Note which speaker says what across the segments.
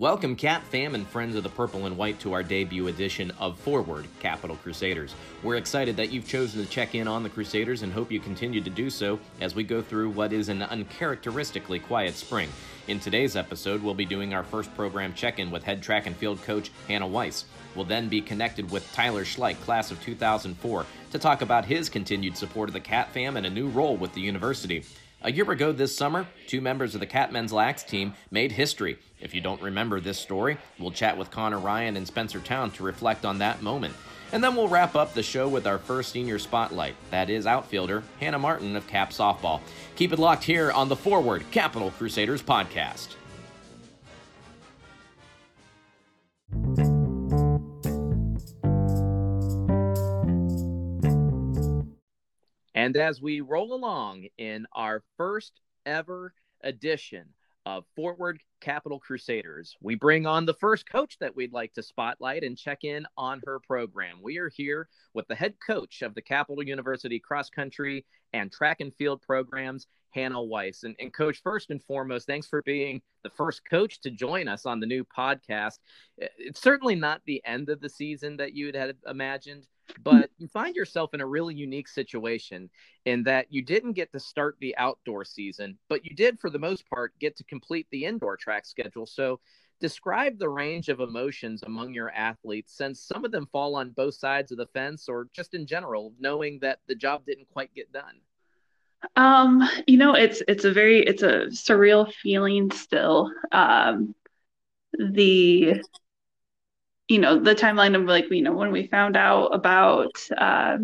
Speaker 1: Welcome, Cat fam and friends of the Purple and White, to our debut edition of Forward Capital Crusaders. We're excited that you've chosen to check in on the Crusaders and hope you continue to do so as we go through what is an uncharacteristically quiet spring. In today's episode, we'll be doing our first program check in with head track and field coach Hannah Weiss. We'll then be connected with Tyler Schleich, class of 2004, to talk about his continued support of the Cat fam and a new role with the university. A year ago this summer, two members of the Catmen's Lax team made history. If you don't remember this story, we'll chat with Connor Ryan and Spencer Town to reflect on that moment. And then we'll wrap up the show with our first senior spotlight. That is outfielder Hannah Martin of Cap Softball. Keep it locked here on the Forward Capital Crusaders podcast. And as we roll along in our first ever edition of Forward Capital Crusaders, we bring on the first coach that we'd like to spotlight and check in on her program. We are here with the head coach of the Capital University cross country and track and field programs, Hannah Weiss. And, and, coach, first and foremost, thanks for being the first coach to join us on the new podcast. It's certainly not the end of the season that you had imagined, but you find yourself in a really unique situation in that you didn't get to start the outdoor season, but you did, for the most part, get to complete the indoor track schedule. So, describe the range of emotions among your athletes since some of them fall on both sides of the fence or just in general, knowing that the job didn't quite get done.
Speaker 2: Um, you know, it's it's a very it's a surreal feeling still. Um, the you know the timeline of like you know when we found out about uh,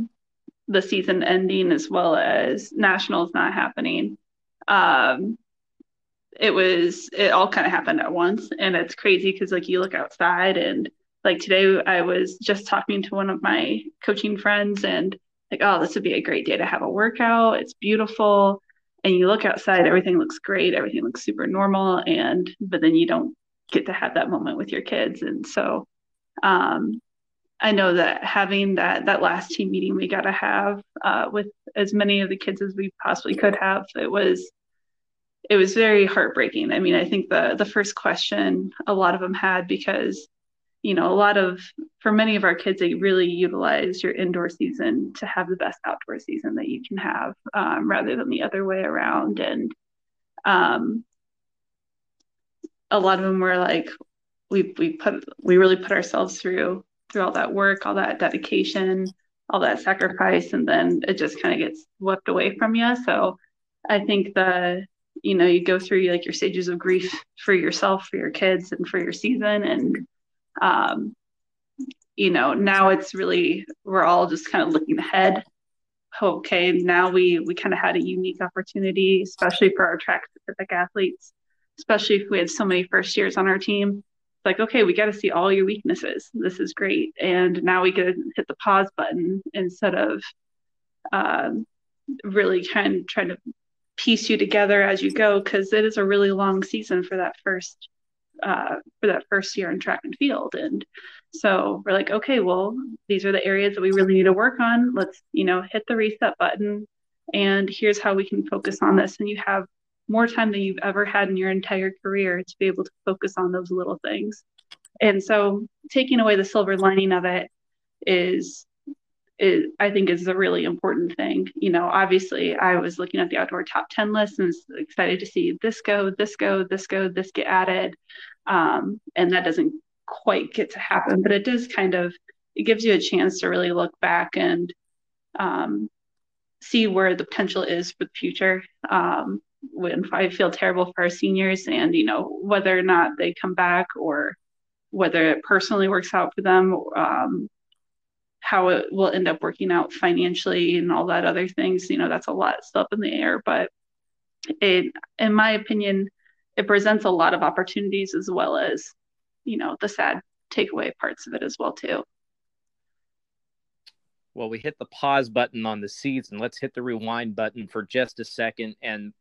Speaker 2: the season ending as well as nationals not happening um, it was it all kind of happened at once. And it's crazy because like you look outside and like today i was just talking to one of my coaching friends and like oh this would be a great day to have a workout. It's beautiful. And you look outside everything looks great everything looks super normal and but then you don't get to have that moment with your kids. And so um, I know that having that that last team meeting we got to have uh, with as many of the kids as we possibly could have, it was it was very heartbreaking. I mean, I think the the first question a lot of them had because you know a lot of for many of our kids they really utilize your indoor season to have the best outdoor season that you can have um, rather than the other way around and um, a lot of them were like we we put we really put ourselves through through all that work, all that dedication, all that sacrifice, and then it just kind of gets swept away from you. So I think the you know you go through like your stages of grief for yourself, for your kids, and for your season, and um, you know now it's really we're all just kind of looking ahead. Okay, now we we kind of had a unique opportunity, especially for our track specific athletes, especially if we had so many first years on our team like, okay, we got to see all your weaknesses. This is great. And now we can hit the pause button instead of um, really trying, trying to piece you together as you go, because it is a really long season for that first uh, for that first year in track and field. And so we're like, okay, well, these are the areas that we really need to work on. Let's, you know, hit the reset button and here's how we can focus on this. And you have more time than you've ever had in your entire career to be able to focus on those little things. And so taking away the silver lining of it is is I think is a really important thing. You know, obviously I was looking at the outdoor top 10 list and was excited to see this go, this go, this go, this get added. Um, and that doesn't quite get to happen, but it does kind of it gives you a chance to really look back and um, see where the potential is for the future. Um, when I feel terrible for our seniors and, you know, whether or not they come back or whether it personally works out for them, um, how it will end up working out financially and all that other things, you know, that's a lot still up in the air. But it, in my opinion, it presents a lot of opportunities as well as, you know, the sad takeaway parts of it as well too.
Speaker 1: Well, we hit the pause button on the season. Let's hit the rewind button for just a second and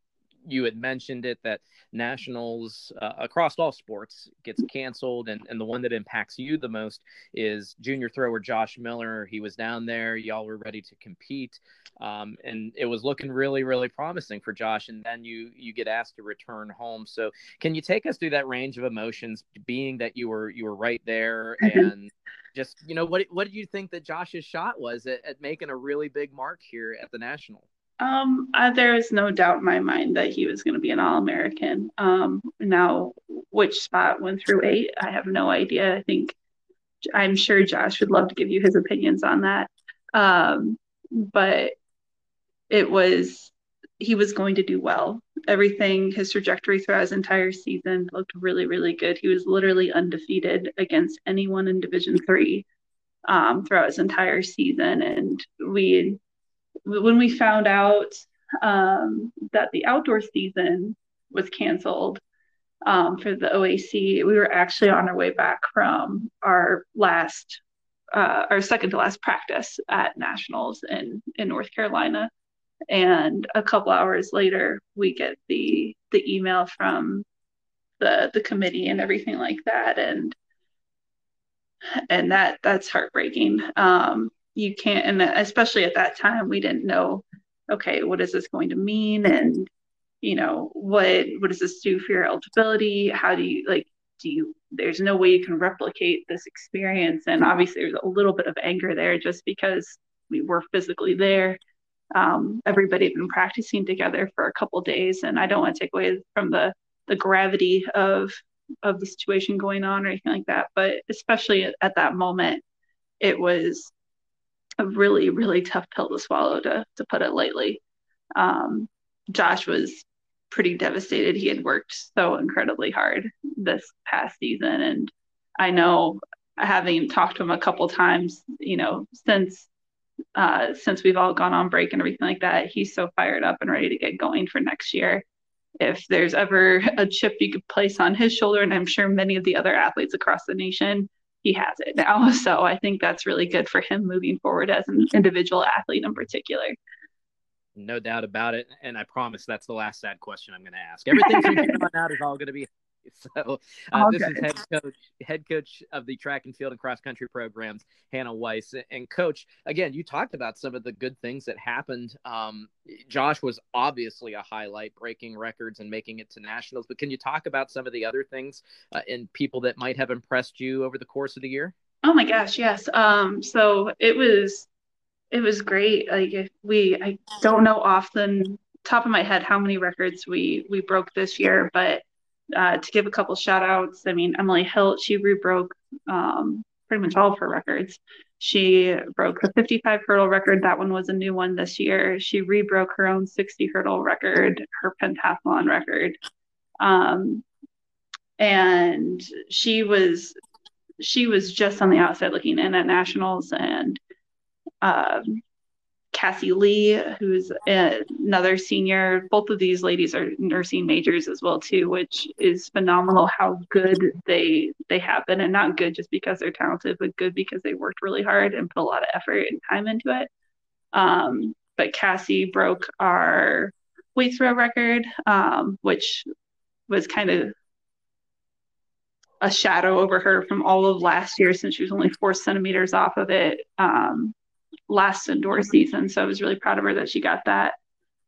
Speaker 1: you had mentioned it that nationals uh, across all sports gets canceled, and, and the one that impacts you the most is junior thrower Josh Miller. He was down there, y'all were ready to compete, um, and it was looking really, really promising for Josh. And then you you get asked to return home. So, can you take us through that range of emotions, being that you were you were right there mm-hmm. and just you know what what did you think that Josh's shot was at, at making a really big mark here at the national?
Speaker 2: Um, uh, there is no doubt in my mind that he was going to be an All American. Um, now, which spot went through eight, I have no idea. I think I'm sure Josh would love to give you his opinions on that. Um, but it was he was going to do well. Everything, his trajectory throughout his entire season looked really, really good. He was literally undefeated against anyone in Division Three um, throughout his entire season, and we when we found out um, that the outdoor season was canceled um, for the OAC, we were actually on our way back from our last, uh, our second to last practice at nationals in in North Carolina, and a couple hours later, we get the the email from the the committee and everything like that, and and that that's heartbreaking. Um, you can't and especially at that time we didn't know okay what is this going to mean? And you know what what does this do for your eligibility? How do you like do you there's no way you can replicate this experience. And obviously there's a little bit of anger there just because we were physically there. Um, everybody had been practicing together for a couple days and i don't want to take away from the the gravity of of the situation going on or anything like that but especially at, at that moment it was a really really tough pill to swallow to to put it lightly. Um, josh was pretty devastated. He had worked so incredibly hard this past season. And i know having talked to him a couple times you know since uh, since we've all gone on break and everything like that he's so fired up and ready to get going for next year. If there's ever a chip you could place on his shoulder and i'm sure many of the other athletes across the nation he has it now. So I think that's really good for him moving forward as an individual athlete in particular.
Speaker 1: No doubt about it. And I promise that's the last sad question I'm going to ask. Everything from here on out is all going to be So uh, this is head coach, head coach of the track and field and cross country programs, Hannah Weiss. And coach, again, you talked about some of the good things that happened. Um, Josh was obviously a highlight, breaking records and making it to nationals. But can you talk about some of the other things uh, and people that might have impressed you over the course of the year?
Speaker 2: Oh my gosh, yes. Um, so it was it was great. Like we, I don't know off the top of my head how many records we we broke this year, but uh, to give a couple shout outs, I mean, Emily Hilt, she rebroke um, pretty much all of her records. She broke the 55 hurdle record. That one was a new one this year. She rebroke her own 60 hurdle record, her pentathlon record. Um, and she was she was just on the outside looking in at nationals and um, Cassie Lee, who's another senior. Both of these ladies are nursing majors as well too, which is phenomenal how good they they have been, and not good just because they're talented, but good because they worked really hard and put a lot of effort and time into it. Um, but Cassie broke our weight throw record, um, which was kind of a shadow over her from all of last year since she was only four centimeters off of it. Um, last indoor season. So I was really proud of her that she got that.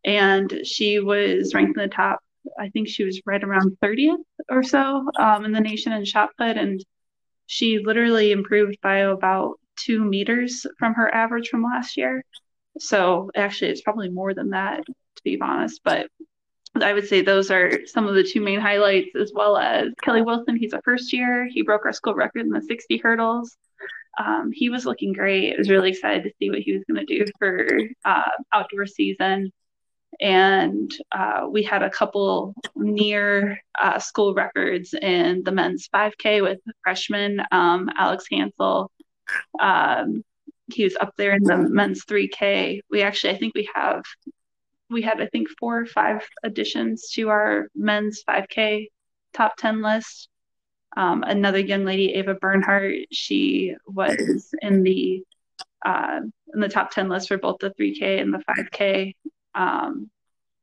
Speaker 2: And she was ranked in the top, I think she was right around 30th or so um, in the nation in shot put. And she literally improved by about two meters from her average from last year. So actually, it's probably more than that, to be honest. But I would say those are some of the two main highlights, as well as Kelly Wilson. He's a first year. He broke our school record in the 60 hurdles um, he was looking great. I was really excited to see what he was going to do for uh, outdoor season. And uh, we had a couple near uh, school records in the men's 5K with freshman um, Alex Hansel. Um, he was up there in the men's 3K. We actually, I think we have, we had, I think, four or five additions to our men's 5K top 10 list. Um, another young lady, Ava Bernhardt, she was in the uh, in the top 10 list for both the 3K and the 5K. Um,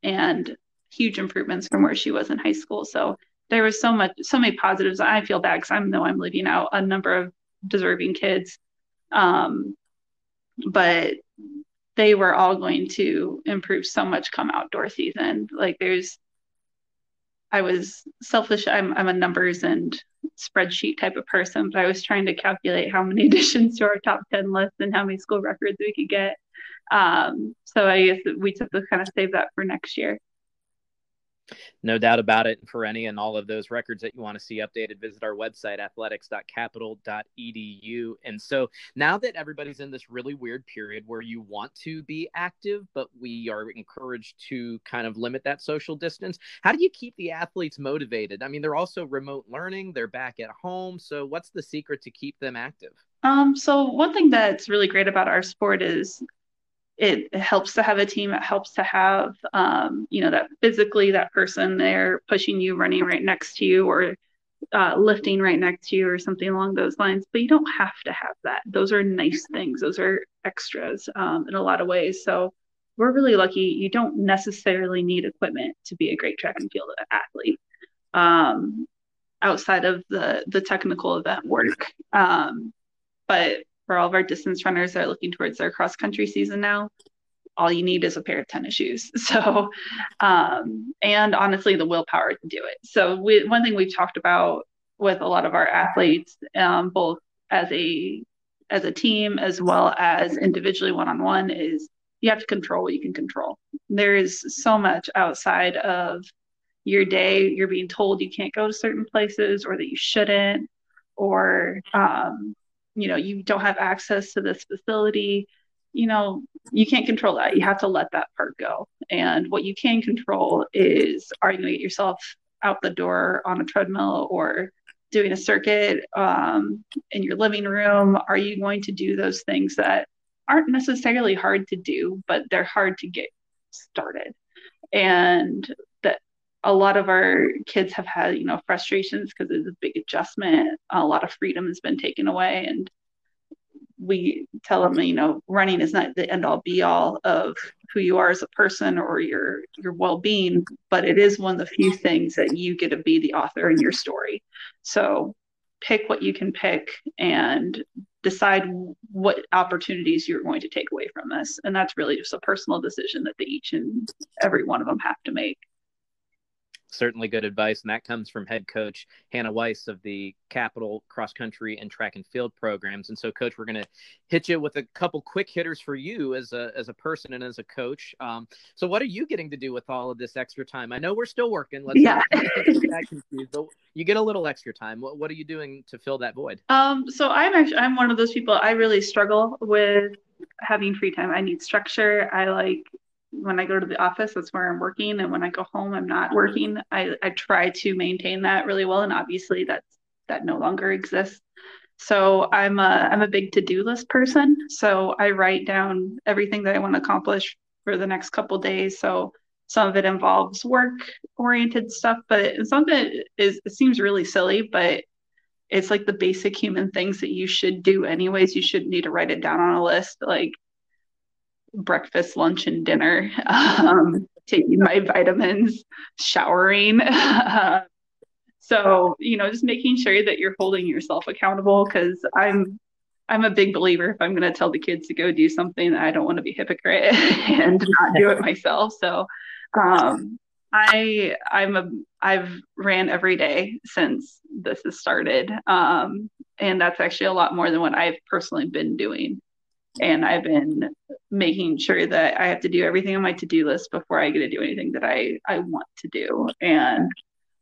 Speaker 2: and huge improvements from where she was in high school. So there was so much, so many positives. I feel bad because I know I'm leaving out a number of deserving kids. Um, but they were all going to improve so much come outdoor season. Like there's, I was selfish. I'm, I'm a numbers and spreadsheet type of person, but I was trying to calculate how many additions to our top 10 list and how many school records we could get. Um, so I guess we took to kind of save that for next year.
Speaker 1: No doubt about it. For any and all of those records that you want to see updated, visit our website, athletics.capital.edu. And so now that everybody's in this really weird period where you want to be active, but we are encouraged to kind of limit that social distance, how do you keep the athletes motivated? I mean, they're also remote learning, they're back at home. So what's the secret to keep them active?
Speaker 2: Um, so one thing that's really great about our sport is it helps to have a team. It helps to have, um, you know, that physically that person there pushing you, running right next to you, or uh, lifting right next to you, or something along those lines. But you don't have to have that. Those are nice things. Those are extras um, in a lot of ways. So we're really lucky. You don't necessarily need equipment to be a great track and field athlete. Um, outside of the the technical event work, um, but for all of our distance runners that are looking towards their cross country season now, all you need is a pair of tennis shoes. So, um, and honestly, the willpower to do it. So, we, one thing we've talked about with a lot of our athletes, um, both as a as a team as well as individually one on one, is you have to control what you can control. There is so much outside of your day. You're being told you can't go to certain places or that you shouldn't, or um, you know you don't have access to this facility you know you can't control that. You have to let that part go. And what you can control is are you going to get yourself out the door on a treadmill or doing a circuit um, in your living room? Are you going to do those things that aren't necessarily hard to do but they're hard to get started? And a lot of our kids have had you know frustrations because it's a big adjustment. A lot of freedom has been taken away and we tell them you know running is not the end all be all of who you are as a person or your your well-being but it is one of the few things that you get to be the author in your story. So pick what you can pick and decide what opportunities you're going to take away from this and that's really just a personal decision that they each and every one of them have to make
Speaker 1: certainly good advice. And that comes from head coach Hannah Weiss of the Capital Cross Country and Track and Field programs. And so, coach, we're going to hit you with a couple quick hitters for you as a, as a person and as a coach. Um, so, what are you getting to do with all of this extra time? I know we're still working. Let's
Speaker 2: yeah.
Speaker 1: confused, but you get a little extra time. What, what are you doing to fill that void?
Speaker 2: Um, so I'm actually, I'm one of those people, I really struggle with having free time. I need structure. I like when I go to the office, that's where I'm working. And when I go home, I'm not working. I, I try to maintain that really well. And obviously that's that no longer exists. So I'm a I'm a big to-do list person. So I write down everything that I want to accomplish for the next couple days. So some of it involves work oriented stuff, but some of it is it seems really silly, but it's like the basic human things that you should do anyways. You shouldn't need to write it down on a list. Like breakfast, lunch, and dinner, um, taking my vitamins, showering. so, you know, just making sure that you're holding yourself accountable because I'm I'm a big believer if I'm going to tell the kids to go do something, I don't want to be hypocrite and not do it myself. So, um, I I'm a I've ran every day since this has started, um, and that's actually a lot more than what I've personally been doing and I've been making sure that I have to do everything on my to-do list before I get to do anything that I I want to do. And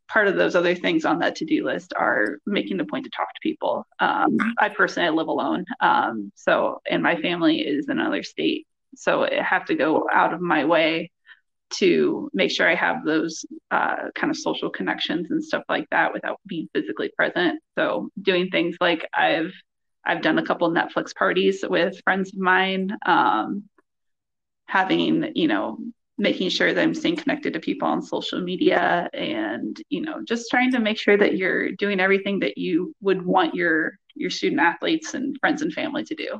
Speaker 2: part of those other things on that to-do list are making the point to talk to people. Um, I personally I live alone, um, so and my family is in another state, so I have to go out of my way to make sure I have those uh, kind of social connections and stuff like that without being physically present. So doing things like I've I've done a couple Netflix parties with friends of mine, um, having, you know, making sure that I'm staying connected to people on social media and, you know, just trying to make sure that you're doing everything that you would want your your student athletes and friends and family to do.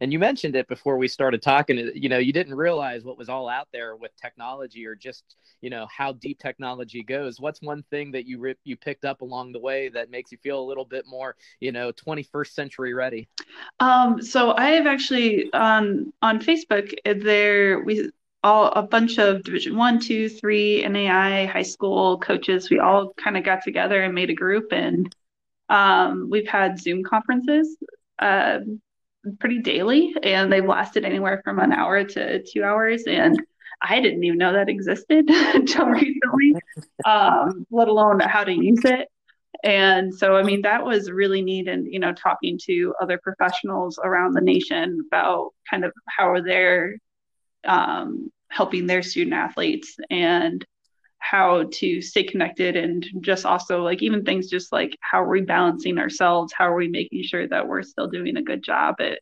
Speaker 1: And you mentioned it before we started talking. You know, you didn't realize what was all out there with technology, or just you know how deep technology goes. What's one thing that you rip, you picked up along the way that makes you feel a little bit more, you know, 21st century ready?
Speaker 2: Um, so I have actually on on Facebook there we all a bunch of division one two three nai high school coaches we all kind of got together and made a group and um, we've had zoom conferences uh, pretty daily and they've lasted anywhere from an hour to two hours and i didn't even know that existed until recently um, let alone how to use it. And so i mean that was really neat and you know talking to other professionals around the nation about kind of how they're um, helping their student athletes and how to stay connected and just also like even things just like how are we balancing ourselves? How are we making sure that we're still doing a good job? At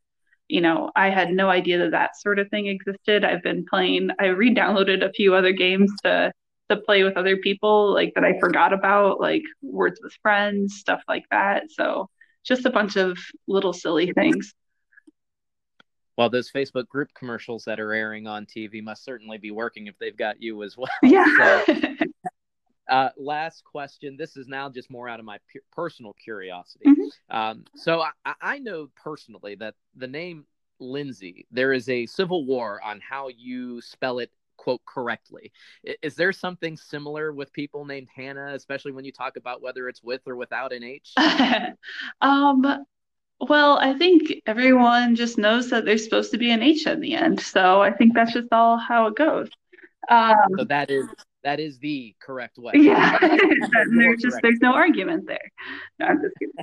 Speaker 2: you know i had no idea that that sort of thing existed. I've been playing i re-downloaded a few other games to to play with other people like that i forgot about like words with friends stuff like that. So just a bunch of little silly things
Speaker 1: well, those Facebook group commercials that are airing on TV must certainly be working if they've got you as well.
Speaker 2: Yeah. So,
Speaker 1: uh, last question. This is now just more out of my personal curiosity. Mm-hmm. Um, so I, I know personally that the name Lindsay, there is a civil war on how you spell it quote correctly. Is there something similar with people named Hannah, especially when you talk about whether it's with or without an H?
Speaker 2: um, well, I think everyone just knows that there's supposed to be an H in the end. So I think that's just all how it goes.
Speaker 1: Um, so that is that is the correct way.
Speaker 2: Yeah. there's just there's no argument there. No, I'm just kidding.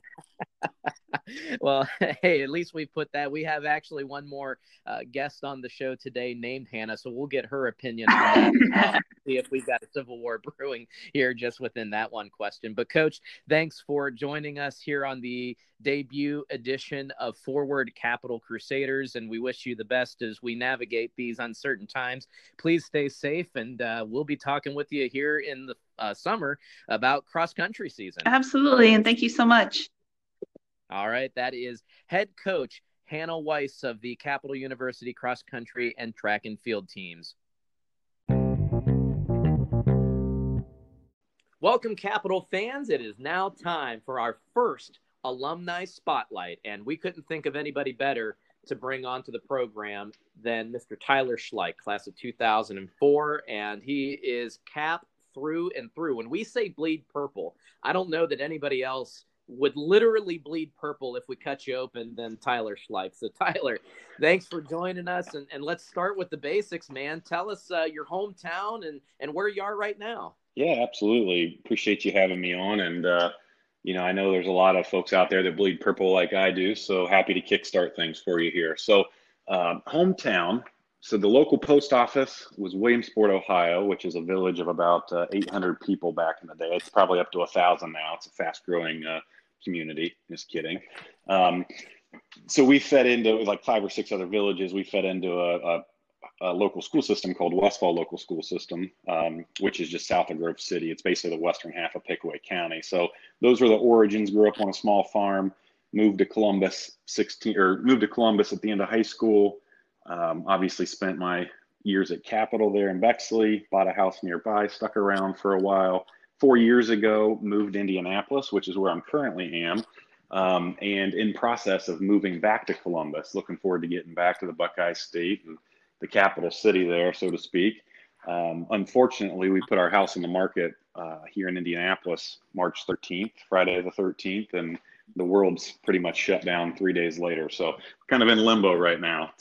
Speaker 1: well, hey, at least we put that. We have actually one more uh, guest on the show today named Hannah, so we'll get her opinion on that. see if we've got a civil war brewing here just within that one question. But, Coach, thanks for joining us here on the debut edition of Forward Capital Crusaders, and we wish you the best as we navigate these uncertain times. Please stay safe, and uh, we'll be talking with you here in the uh, summer about cross country season.
Speaker 2: Absolutely, and thank you so much.
Speaker 1: All right, that is head coach Hannah Weiss of the Capital University cross country and track and field teams. Welcome, Capital fans. It is now time for our first alumni spotlight, and we couldn't think of anybody better to bring onto the program than Mr. Tyler Schleich, class of 2004, and he is cap through and through. When we say bleed purple, I don't know that anybody else would literally bleed purple if we cut you open than Tyler Schleich. So, Tyler, thanks for joining us. And, and let's start with the basics, man. Tell us uh, your hometown and, and where you are right now.
Speaker 3: Yeah, absolutely. Appreciate you having me on. And, uh, you know, I know there's a lot of folks out there that bleed purple like I do. So happy to kickstart things for you here. So, um, hometown. So the local post office was Williamsport, Ohio, which is a village of about uh, 800 people back in the day. It's probably up to a thousand now. It's a fast-growing uh, community. Just kidding. Um, so we fed into like five or six other villages. We fed into a, a, a local school system called Westfall Local School System, um, which is just south of Grove City. It's basically the western half of Pickaway County. So those were the origins. Grew up on a small farm, moved to Columbus 16 or moved to Columbus at the end of high school. Um, obviously spent my years at Capital there in Bexley, bought a house nearby, stuck around for a while four years ago, moved to Indianapolis, which is where I'm currently am, um, and in process of moving back to Columbus. Looking forward to getting back to the Buckeye State and the capital city there, so to speak. Um, unfortunately, we put our house in the market uh, here in Indianapolis March 13th, Friday the 13th, and the world's pretty much shut down three days later. So kind of in limbo right now.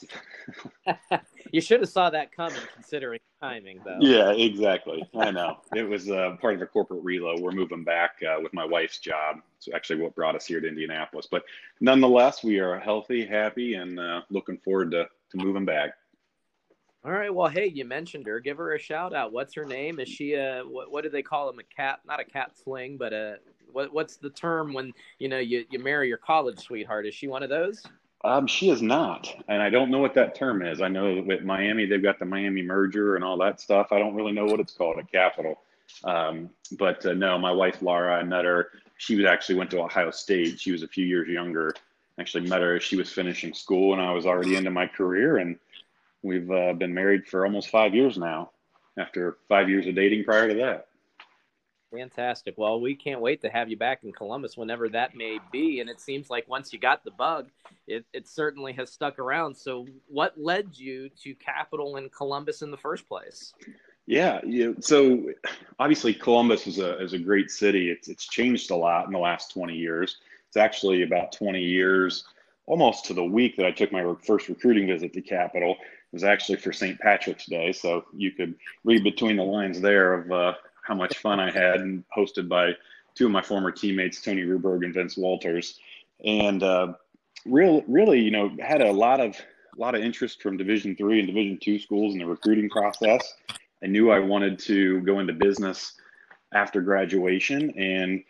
Speaker 1: you should have saw that coming considering timing though.
Speaker 3: Yeah, exactly. I know. It was uh, part of a corporate reload. We're moving back uh, with my wife's job. It's actually what brought us here to Indianapolis. But nonetheless, we are healthy, happy, and uh, looking forward to, to moving back.
Speaker 1: All right. Well, hey, you mentioned her. Give her a shout out. What's her name? Is she a what? What do they call them? A cat? Not a cat fling, but a what, what's the term when you know you, you marry your college sweetheart? Is she one of those?
Speaker 3: Um, she is not, and I don't know what that term is. I know with Miami, they've got the Miami merger and all that stuff. I don't really know what it's called at Capital. Um, but uh, no, my wife Laura, I met her. She was actually went to Ohio State. She was a few years younger, Actually, met her she was finishing school, and I was already into my career. And we've uh, been married for almost five years now. After five years of dating prior to that.
Speaker 1: Fantastic. Well, we can't wait to have you back in Columbus whenever that may be. And it seems like once you got the bug, it, it certainly has stuck around. So, what led you to Capital in Columbus in the first place?
Speaker 3: Yeah, you, so obviously Columbus is a is a great city. It's it's changed a lot in the last 20 years. It's actually about 20 years, almost to the week that I took my first recruiting visit to Capital. Was actually for St. Patrick's Day, so you could read between the lines there of uh, how much fun I had, and hosted by two of my former teammates, Tony Ruberg and Vince Walters, and uh, real, really, you know, had a lot of a lot of interest from Division three and Division two schools in the recruiting process. I knew I wanted to go into business after graduation, and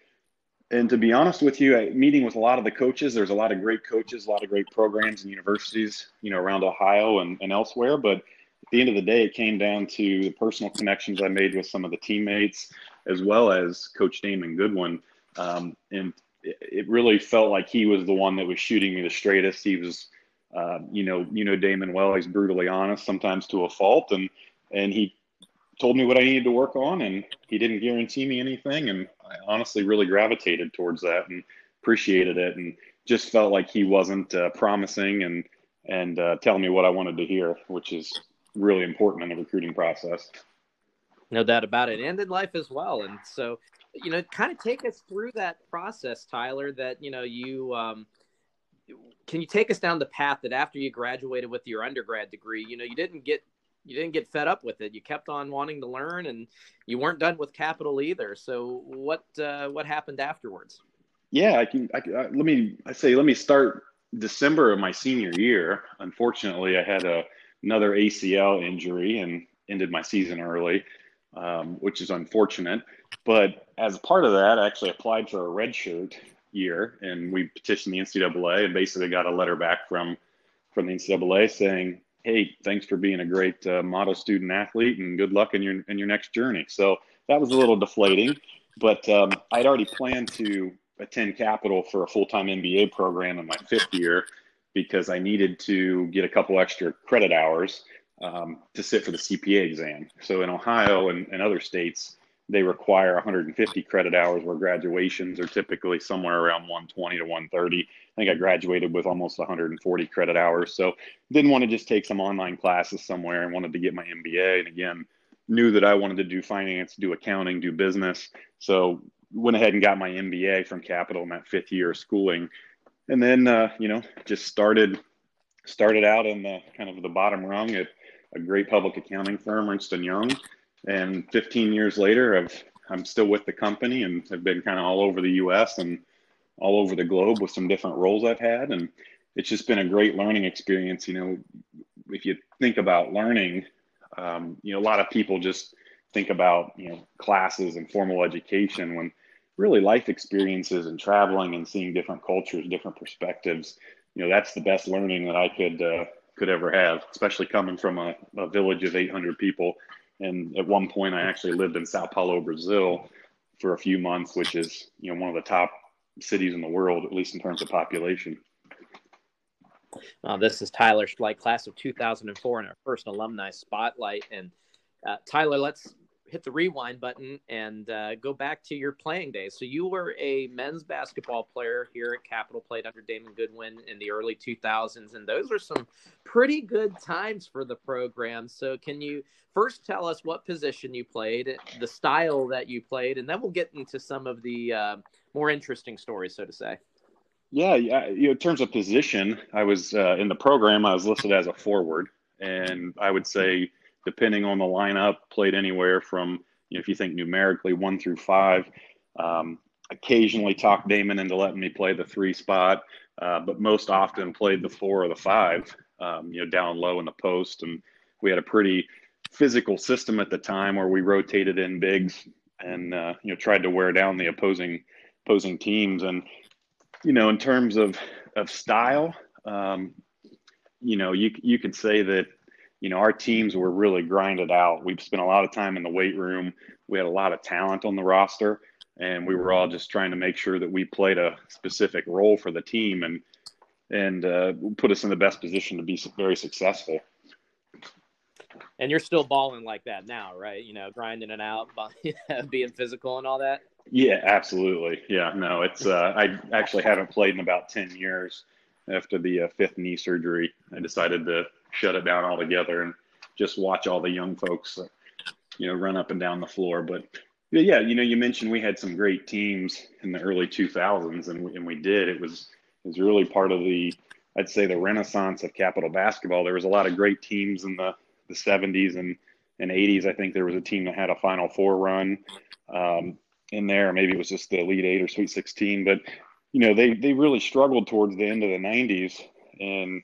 Speaker 3: and to be honest with you, meeting with a lot of the coaches, there's a lot of great coaches, a lot of great programs and universities, you know, around Ohio and, and elsewhere, but at the end of the day, it came down to the personal connections I made with some of the teammates, as well as Coach Damon Goodwin. Um, and it, it, really felt like he was the one that was shooting me the straightest. He was, uh, you know, you know Damon well. He's brutally honest, sometimes to a fault, and and he told me what I needed to work on, and he didn't guarantee me anything. And I honestly really gravitated towards that and appreciated it, and just felt like he wasn't uh, promising and and uh, telling me what I wanted to hear, which is really important in the recruiting process.
Speaker 1: No doubt about it, and in life as well. And so, you know, kind of take us through that process, Tyler. That you know, you um, can you take us down the path that after you graduated with your undergrad degree, you know, you didn't get you didn't get fed up with it. You kept on wanting to learn, and you weren't done with capital either. So, what uh, what happened afterwards?
Speaker 3: Yeah, I can. I, I, let me. I say, let me start December of my senior year. Unfortunately, I had a another ACL injury and ended my season early, um, which is unfortunate. But as part of that, I actually applied for a redshirt year, and we petitioned the NCAA and basically got a letter back from from the NCAA saying, "Hey, thanks for being a great uh, model student athlete, and good luck in your in your next journey." So that was a little deflating, but um, I'd already planned to attend Capital for a full time MBA program in my fifth year because I needed to get a couple extra credit hours um, to sit for the CPA exam. So in Ohio and, and other states, they require 150 credit hours where graduations are typically somewhere around 120 to 130. I think I graduated with almost 140 credit hours. So didn't want to just take some online classes somewhere and wanted to get my MBA. And again, knew that I wanted to do finance, do accounting, do business. So went ahead and got my MBA from Capital in that fifth year of schooling and then uh, you know just started started out in the kind of the bottom rung at a great public accounting firm, Ernst and Young, and 15 years later, I've I'm still with the company and have been kind of all over the U.S. and all over the globe with some different roles I've had, and it's just been a great learning experience. You know, if you think about learning, um, you know, a lot of people just think about you know classes and formal education when really life experiences and traveling and seeing different cultures, different perspectives. You know, that's the best learning that I could uh, could ever have, especially coming from a, a village of 800 people. And at one point, I actually lived in Sao Paulo, Brazil, for a few months, which is you know one of the top cities in the world, at least in terms of population.
Speaker 1: Uh, this is Tyler Schleich, class of 2004, and our first alumni spotlight. And uh, Tyler, let's hit the rewind button and uh, go back to your playing days. So you were a men's basketball player here at Capital, played under Damon Goodwin in the early 2000s, and those are some pretty good times for the program. So can you first tell us what position you played, the style that you played, and then we'll get into some of the uh, more interesting stories, so to say.
Speaker 3: Yeah, yeah. You know, in terms of position, I was uh, in the program. I was listed as a forward, and I would say depending on the lineup, played anywhere from, you know, if you think numerically, one through five. Um, occasionally talked Damon into letting me play the three spot, uh, but most often played the four or the five, um, you know, down low in the post. And we had a pretty physical system at the time where we rotated in bigs and, uh, you know, tried to wear down the opposing opposing teams. And, you know, in terms of, of style, um, you know, you, you could say that you know, our teams were really grinded out. We've spent a lot of time in the weight room. We had a lot of talent on the roster, and we were all just trying to make sure that we played a specific role for the team. And and uh, put us in the best position to be very successful.
Speaker 1: And you're still balling like that now, right? You know, grinding it out, being physical and all that.
Speaker 3: Yeah, absolutely. Yeah, no, it's uh, I actually haven't played in about ten years. After the uh, fifth knee surgery, I decided to shut it down altogether and just watch all the young folks, uh, you know, run up and down the floor. But yeah, you know, you mentioned we had some great teams in the early 2000s, and we, and we did. It was it was really part of the, I'd say, the renaissance of Capital basketball. There was a lot of great teams in the the 70s and and 80s. I think there was a team that had a Final Four run um, in there. Maybe it was just the Elite Eight or Sweet 16, but you know, they they really struggled towards the end of the 90s, and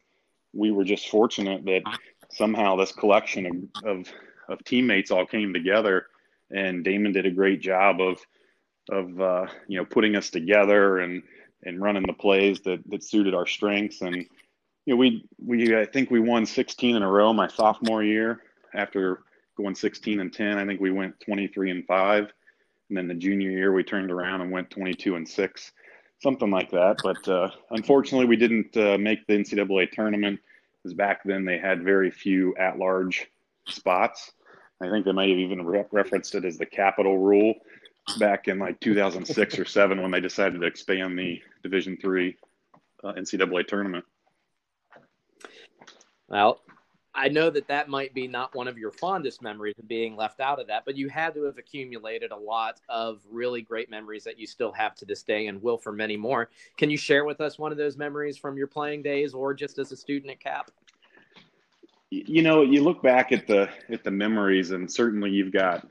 Speaker 3: we were just fortunate that somehow this collection of, of, of teammates all came together and Damon did a great job of of uh, you know putting us together and and running the plays that that suited our strengths and you know we we I think we won 16 in a row my sophomore year. After going 16 and 10 I think we went 23 and 5 and then the junior year we turned around and went 22 and 6 something like that. But uh, unfortunately we didn't uh, make the NCAA tournament because back then they had very few at large spots. I think they might have even re- referenced it as the capital rule back in like 2006 or seven when they decided to expand the Division three uh, NCAA tournament.
Speaker 1: Well, I know that that might be not one of your fondest memories of being left out of that, but you had to have accumulated a lot of really great memories that you still have to this day and will for many more. Can you share with us one of those memories from your playing days or just as a student at Cap?
Speaker 3: you know, you look back at the at the memories, and certainly you've got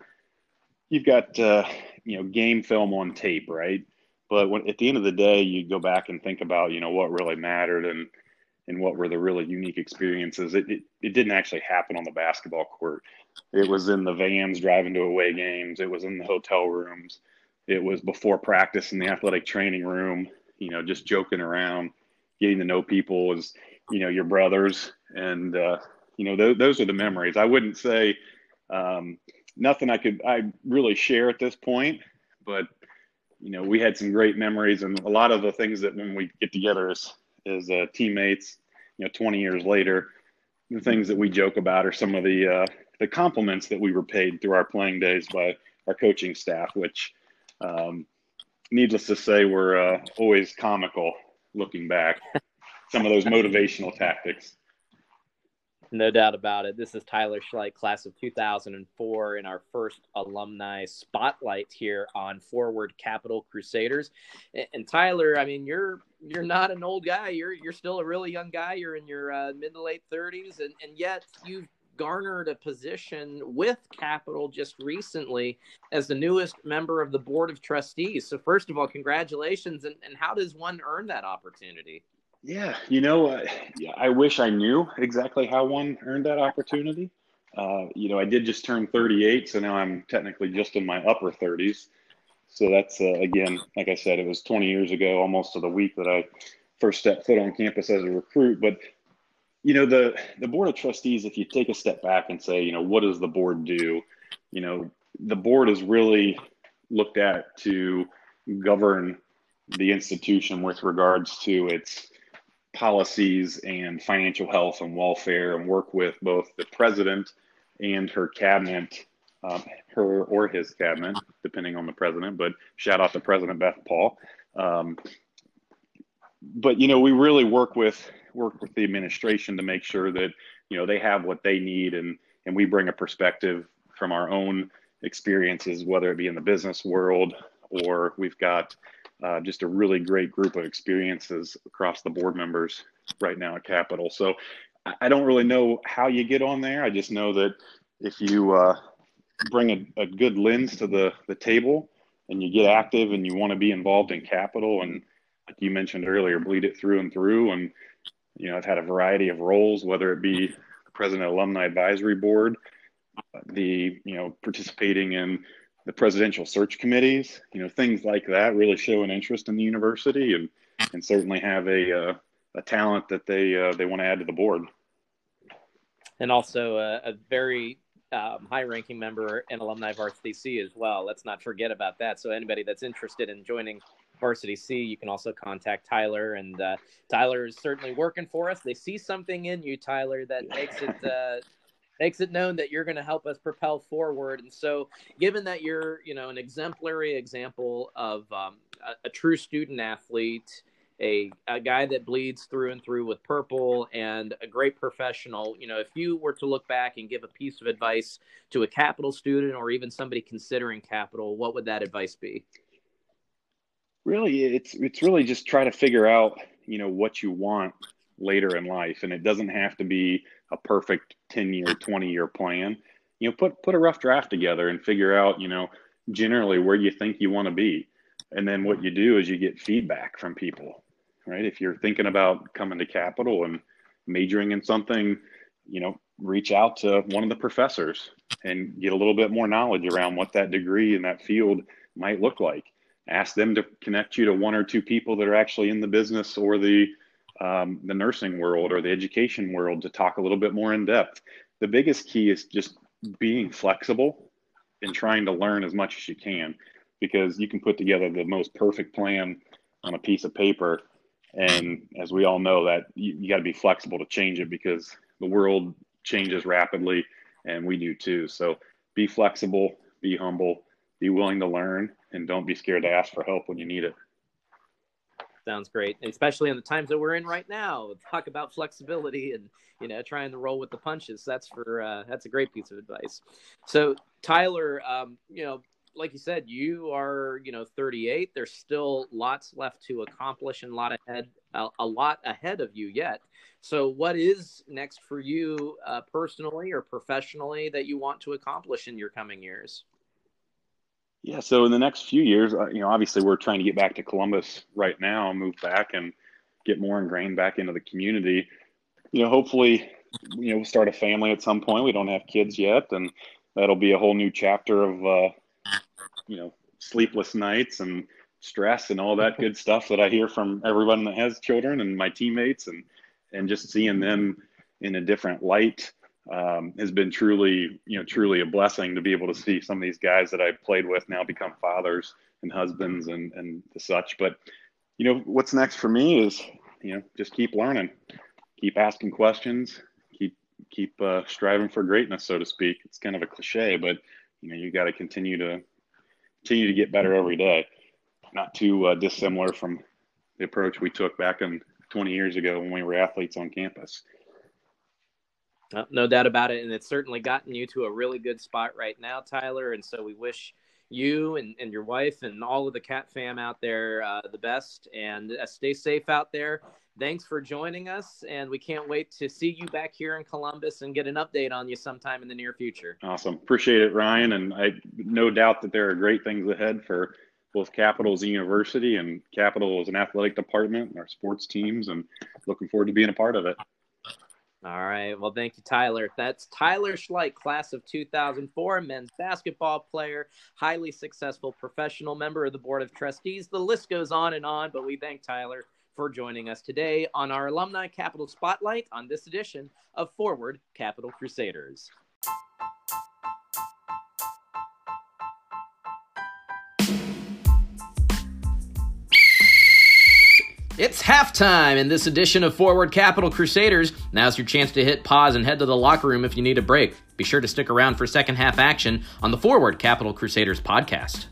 Speaker 3: you've got uh, you know game film on tape, right? But when, at the end of the day, you go back and think about you know what really mattered and and what were the really unique experiences. It, it it didn't actually happen on the basketball court. It was in the vans driving to away games. It was in the hotel rooms. It was before practice in the athletic training room. You know, just joking around, getting to know people as you know your brothers and uh, you know, th- those are the memories. I wouldn't say um, nothing I could I really share at this point, but you know, we had some great memories, and a lot of the things that when we get together as as uh, teammates, you know, 20 years later, the things that we joke about are some of the uh, the compliments that we were paid through our playing days by our coaching staff, which, um, needless to say, were uh, always comical looking back. Some of those motivational tactics.
Speaker 1: No doubt about it. This is Tyler Schleich, class of 2004, in our first alumni spotlight here on Forward Capital Crusaders. And, Tyler, I mean, you're you're not an old guy. You're you're still a really young guy. You're in your uh, mid to late 30s, and, and yet you've garnered a position with Capital just recently as the newest member of the board of trustees. So, first of all, congratulations. And, and how does one earn that opportunity?
Speaker 3: Yeah, you know, uh, I wish I knew exactly how one earned that opportunity. Uh, you know, I did just turn 38, so now I'm technically just in my upper 30s. So that's uh, again, like I said, it was 20 years ago, almost to the week that I first stepped foot on campus as a recruit. But you know, the the board of trustees, if you take a step back and say, you know, what does the board do? You know, the board is really looked at to govern the institution with regards to its policies and financial health and welfare and work with both the president and her cabinet, um, her or his cabinet, depending on the president. But shout out to President Beth Paul. Um, but you know, we really work with work with the administration to make sure that you know they have what they need, and and we bring a perspective from our own experiences, whether it be in the business world or we've got uh, just a really great group of experiences across the board members right now at Capital. So I don't really know how you get on there. I just know that if you uh, bring a, a, good lens to the, the table and you get active and you want to be involved in Capital and like you mentioned earlier, bleed it through and through. And, you know, I've had a variety of roles, whether it be president alumni advisory board, the, you know, participating in the presidential search committees, you know, things like that really show an interest in the university and, and certainly have a, uh, a talent that they, uh, they want to add to the board.
Speaker 1: And also a, a very um, high ranking member and alumni of C as well. Let's not forget about that. So anybody that's interested in joining Varsity C. You can also contact Tyler, and uh, Tyler is certainly working for us. They see something in you, Tyler, that makes it uh, makes it known that you're going to help us propel forward. And so, given that you're, you know, an exemplary example of um, a, a, true student athlete, a, a guy that bleeds through and through with purple, and a great professional, you know, if you were to look back and give a piece of advice to a capital student or even somebody considering capital, what would that advice be?
Speaker 3: Really, it's it's really just try to figure out, you know, what you want later in life, and it doesn't have to be a perfect 10 year 20 year plan you know put put a rough draft together and figure out you know generally where you think you want to be. And then what you do is you get feedback from people right? If you're thinking about coming to capital and majoring in something you know reach out to one of the professors and get a little bit more knowledge around what that degree in that field might look like. Ask them to connect you to one or two people that are actually in the business or the um, the nursing world or the education world to talk a little bit more in depth. The biggest key is just being flexible and trying to learn as much as you can because you can put together the most perfect plan on a piece of paper. And as we all know, that you, you got to be flexible to change it because the world changes rapidly and we do too. So be flexible, be humble, be willing to learn, and don't be scared to ask for help when you need it.
Speaker 1: Sounds great, especially in the times that we're in right now. Talk about flexibility and you know trying to roll with the punches. That's for uh, that's a great piece of advice. So Tyler, um, you know, like you said, you are you know 38. There's still lots left to accomplish and a lot ahead, a, a lot ahead of you yet. So, what is next for you uh, personally or professionally that you want to accomplish in your coming years?
Speaker 3: Yeah, so in the next few years, uh, you know, obviously we're trying to get back to Columbus right now, move back and get more ingrained back into the community. You know, hopefully, you know, we'll start a family at some point. We don't have kids yet, and that'll be a whole new chapter of, uh, you know, sleepless nights and stress and all that good stuff that I hear from everyone that has children and my teammates, and and just seeing them in a different light um, has been truly, you know, truly a blessing to be able to see some of these guys that I played with now become fathers and husbands and and such. But you know, what's next for me is, you know, just keep learning, keep asking questions, keep keep uh, striving for greatness, so to speak. It's kind of a cliche, but you know, you got to continue to continue to get better every day. Not too uh, dissimilar from the approach we took back in 20 years ago when we were athletes on campus.
Speaker 1: Uh, no doubt about it. And it's certainly gotten you to a really good spot right now, Tyler. And so we wish you and, and your wife and all of the Cap fam out there uh, the best and uh, stay safe out there. Thanks for joining us. And we can't wait to see you back here in Columbus and get an update on you sometime in the near future.
Speaker 3: Awesome. Appreciate it, Ryan. And I no doubt that there are great things ahead for both Capital as a university and Capital as an athletic department and our sports teams. And looking forward to being a part of it.
Speaker 1: All right. Well, thank you, Tyler. That's Tyler Schleich, class of 2004, men's basketball player, highly successful professional member of the Board of Trustees. The list goes on and on, but we thank Tyler for joining us today on our Alumni Capital Spotlight on this edition of Forward Capital Crusaders. It's halftime in this edition of Forward Capital Crusaders. Now's your chance to hit pause and head to the locker room if you need a break. Be sure to stick around for second half action on the Forward Capital Crusaders podcast.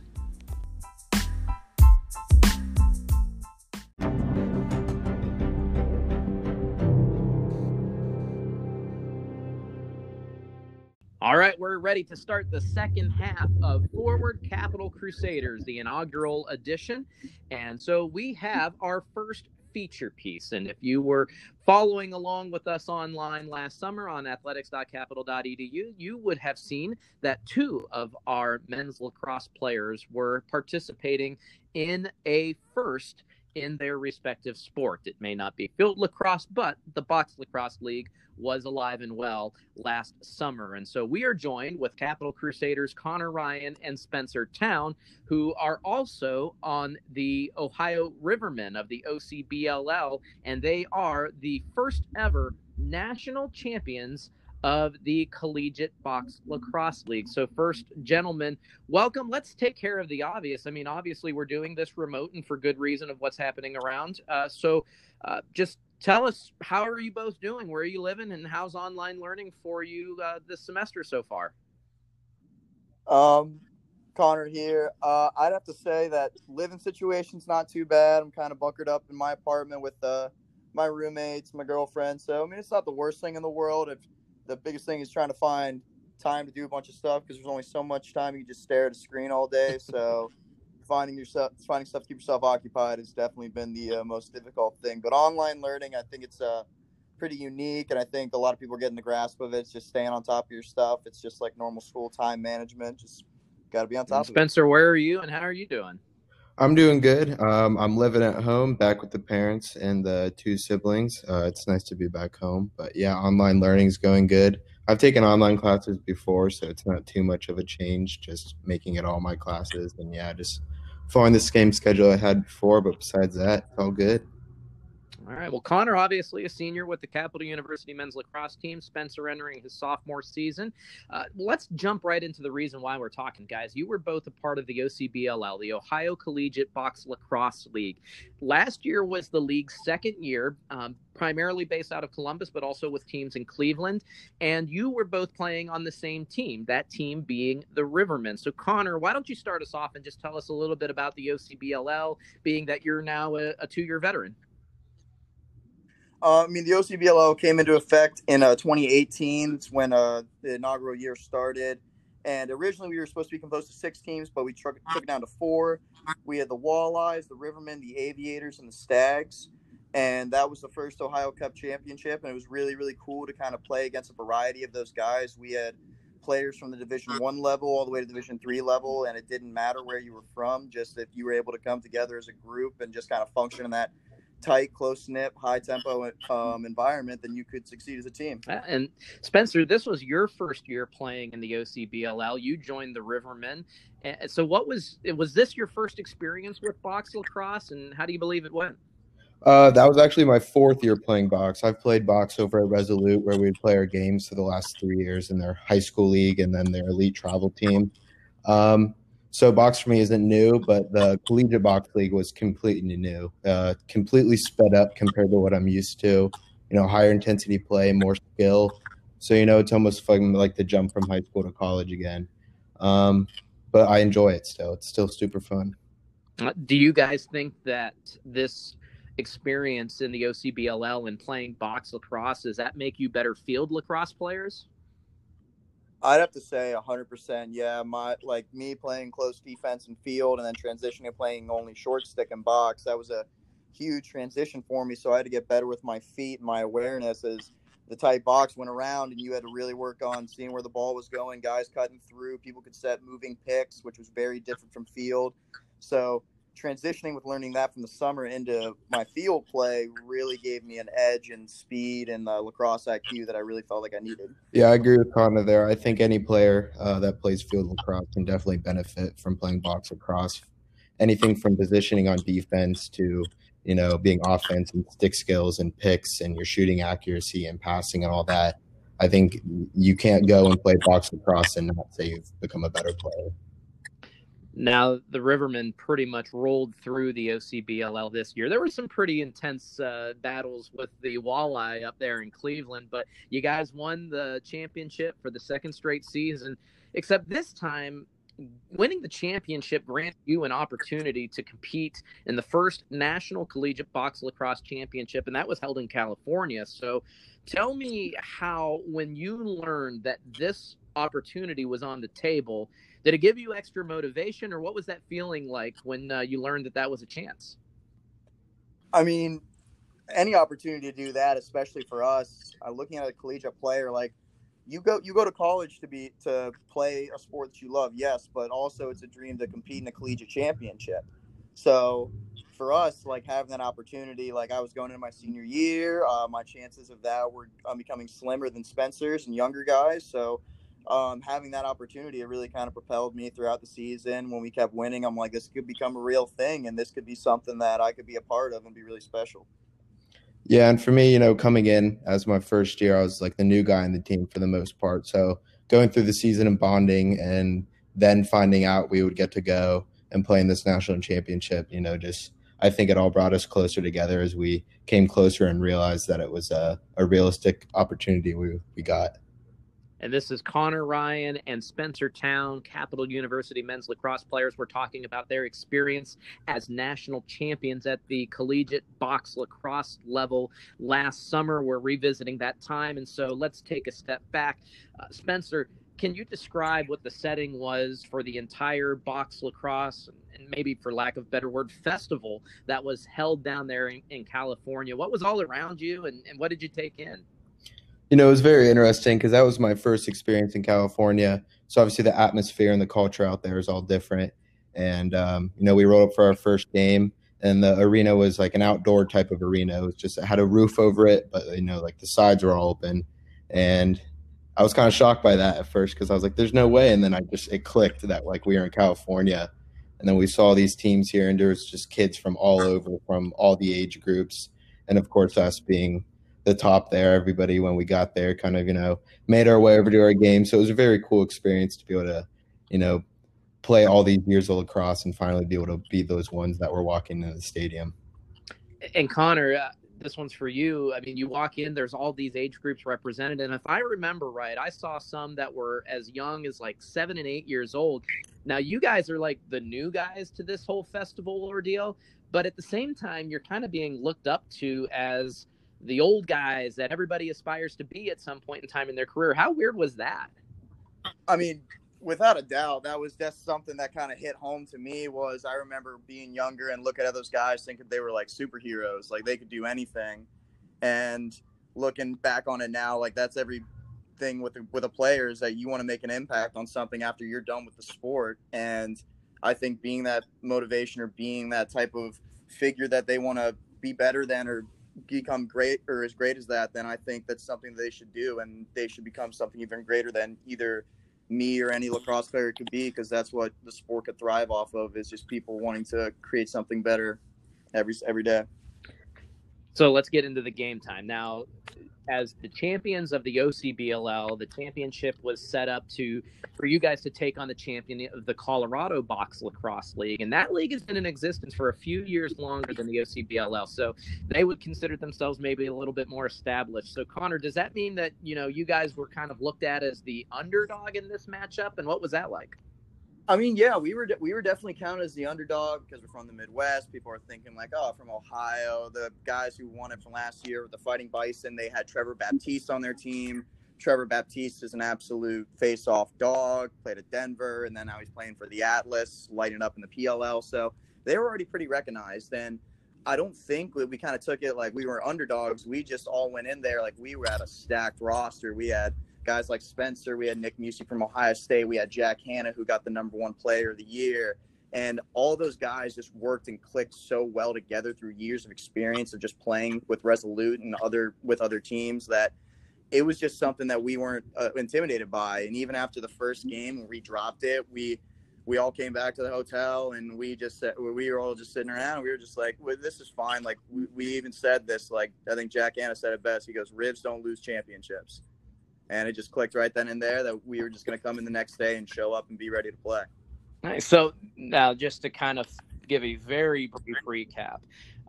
Speaker 1: We're ready to start the second half of Forward Capital Crusaders, the inaugural edition. And so we have our first feature piece. And if you were following along with us online last summer on athletics.capital.edu, you would have seen that two of our men's lacrosse players were participating in a first in their respective sport. It may not be field lacrosse, but the Box Lacrosse League was alive and well last summer. And so we are joined with Capital Crusaders Connor Ryan and Spencer Town, who are also on the Ohio Rivermen of the OCBLL, and they are the first ever national champions of the Collegiate Box Lacrosse League. So, first, gentlemen, welcome. Let's take care of the obvious. I mean, obviously, we're doing this remote and for good reason of what's happening around. Uh, so, uh, just tell us how are you both doing? Where are you living, and how's online learning for you uh, this semester so far?
Speaker 4: Um, Connor here. Uh, I'd have to say that living situation's not too bad. I'm kind of bunkered up in my apartment with uh, my roommates, my girlfriend. So I mean, it's not the worst thing in the world. If the biggest thing is trying to find time to do a bunch of stuff because there's only so much time you can just stare at a screen all day. So finding yourself, finding stuff to keep yourself occupied has definitely been the uh, most difficult thing. But online learning, I think it's uh, pretty unique, and I think a lot of people are getting the grasp of it. It's just staying on top of your stuff. It's just like normal school time management. Just got to be on top. Of it.
Speaker 1: Spencer, where are you, and how are you doing?
Speaker 5: I'm doing good. Um, I'm living at home, back with the parents and the two siblings. Uh, it's nice to be back home. But yeah, online learning is going good. I've taken online classes before, so it's not too much of a change. Just making it all my classes, and yeah, just following the same schedule I had before. But besides that, it's all good.
Speaker 1: All right. Well, Connor, obviously a senior with the Capital University men's lacrosse team. Spencer entering his sophomore season. Uh, let's jump right into the reason why we're talking, guys. You were both a part of the OCBLL, the Ohio Collegiate Box Lacrosse League. Last year was the league's second year, um, primarily based out of Columbus, but also with teams in Cleveland. And you were both playing on the same team, that team being the Rivermen. So, Connor, why don't you start us off and just tell us a little bit about the OCBLL, being that you're now a, a two year veteran?
Speaker 4: Uh, I mean, the OCBLL came into effect in uh, 2018. It's when uh, the inaugural year started. And originally, we were supposed to be composed of six teams, but we took, took it down to four. We had the Walleyes, the Rivermen, the Aviators, and the Stags. And that was the first Ohio Cup championship. And it was really, really cool to kind of play against a variety of those guys. We had players from the Division One level all the way to Division Three level, and it didn't matter where you were from. Just if you were able to come together as a group and just kind of function in that tight, close knit, high tempo um, environment, then you could succeed as a team.
Speaker 1: And Spencer, this was your first year playing in the OCBLL. You joined the Rivermen. So, what was was this your first experience with box lacrosse, and how do you believe it went?
Speaker 5: Uh, that was actually my fourth year playing box. I've played box over at Resolute, where we'd play our games for the last three years in their high school league and then their elite travel team. Um, so box for me isn't new, but the collegiate box league was completely new, uh, completely sped up compared to what I'm used to. You know, higher intensity play, more skill. So you know, it's almost like the jump from high school to college again. Um, but I enjoy it still. It's still super fun.
Speaker 1: Uh, do you guys think that this experience in the OCBLL and playing box lacrosse does that make you better field lacrosse players?
Speaker 4: I'd have to say 100%. Yeah, my like me playing close defense and field, and then transitioning to playing only short stick and box. That was a huge transition for me. So I had to get better with my feet, my awareness as the tight box went around, and you had to really work on seeing where the ball was going, guys cutting through. People could set moving picks, which was very different from field. So transitioning with learning that from the summer into my field play really gave me an edge and speed and the lacrosse IQ that I really felt like I needed.
Speaker 5: Yeah, I agree with Connor there. I think any player uh, that plays field lacrosse can definitely benefit from playing box lacrosse. Anything from positioning on defense to you know being offense and stick skills and picks and your shooting accuracy and passing and all that. I think you can't go and play box lacrosse and not say you've become a better player.
Speaker 1: Now, the Rivermen pretty much rolled through the OCBLL this year. There were some pretty intense uh, battles with the Walleye up there in Cleveland, but you guys won the championship for the second straight season. Except this time, winning the championship granted you an opportunity to compete in the first National Collegiate Box Lacrosse Championship, and that was held in California. So tell me how, when you learned that this opportunity was on the table, did it give you extra motivation, or what was that feeling like when uh, you learned that that was a chance?
Speaker 4: I mean, any opportunity to do that, especially for us, uh, looking at a collegiate player, like you go you go to college to be to play a sport that you love, yes, but also it's a dream to compete in a collegiate championship. So for us, like having that opportunity, like I was going into my senior year, uh, my chances of that were um, becoming slimmer than Spencer's and younger guys. So um, having that opportunity, it really kind of propelled me throughout the season. When we kept winning, I'm like, this could become a real thing, and this could be something that I could be a part of and be really special.
Speaker 5: Yeah, and for me, you know, coming in as my first year, I was like the new guy in the team for the most part. So going through the season and bonding, and then finding out we would get to go and play in this national championship, you know, just I think it all brought us closer together as we came closer and realized that it was a, a realistic opportunity we we got.
Speaker 1: And this is Connor Ryan and Spencer Town, Capital University men's lacrosse players. We're talking about their experience as national champions at the collegiate box lacrosse level last summer. We're revisiting that time. And so let's take a step back. Uh, Spencer, can you describe what the setting was for the entire box lacrosse and maybe for lack of better word festival that was held down there in, in california what was all around you and, and what did you take in
Speaker 5: you know, it was very interesting because that was my first experience in California. So obviously the atmosphere and the culture out there is all different. And um, you know, we rolled up for our first game, and the arena was like an outdoor type of arena. It was just it had a roof over it, but you know, like the sides were all open. And I was kind of shocked by that at first because I was like, "There's no way." And then I just it clicked that like we were in California, and then we saw these teams here, and there was just kids from all over, from all the age groups, and of course us being the top there. Everybody, when we got there, kind of, you know, made our way over to our game. So it was a very cool experience to be able to, you know, play all these years of lacrosse and finally be able to be those ones that were walking in the stadium.
Speaker 1: And Connor, uh, this one's for you. I mean, you walk in, there's all these age groups represented. And if I remember right, I saw some that were as young as like seven and eight years old. Now, you guys are like the new guys to this whole festival ordeal. But at the same time, you're kind of being looked up to as the old guys that everybody aspires to be at some point in time in their career. How weird was that?
Speaker 4: I mean, without a doubt, that was just something that kind of hit home to me. Was I remember being younger and looking at those guys thinking they were like superheroes, like they could do anything, and looking back on it now, like that's everything with with a player is that you want to make an impact on something after you're done with the sport, and I think being that motivation or being that type of figure that they want to be better than or become great or as great as that, then I think that's something they should do, and they should become something even greater than either me or any lacrosse player could be, because that's what the sport could thrive off of is just people wanting to create something better every every day.
Speaker 1: So let's get into the game time now as the champions of the OCBLL, the championship was set up to for you guys to take on the champion of the Colorado Box Lacrosse League, and that league has been in existence for a few years longer than the OCBLL. So they would consider themselves maybe a little bit more established. So Connor, does that mean that you know you guys were kind of looked at as the underdog in this matchup, and what was that like?
Speaker 4: I mean, yeah, we were we were definitely counted as the underdog because we're from the Midwest. People are thinking like, oh, from Ohio. The guys who won it from last year, the Fighting Bison, they had Trevor Baptiste on their team. Trevor Baptiste is an absolute face-off dog. Played at Denver, and then now he's playing for the Atlas, lighting up in the PLL. So they were already pretty recognized. And I don't think we, we kind of took it like we were underdogs. We just all went in there like we were at a stacked roster. We had guys like Spencer. We had Nick Musey from Ohio State. We had Jack Hanna, who got the number one player of the year. And all those guys just worked and clicked so well together through years of experience of just playing with Resolute and other with other teams that it was just something that we weren't uh, intimidated by. And even after the first game, when we dropped it, we we all came back to the hotel and we just said we were all just sitting around. we were just like, well, "This is fine." Like we, we even said this. Like I think Jack Hanna said it best. He goes, "Ribs don't lose championships." And it just clicked right then and there that we were just going to come in the next day and show up and be ready to play.
Speaker 1: Nice. So now, just to kind of give a very brief recap,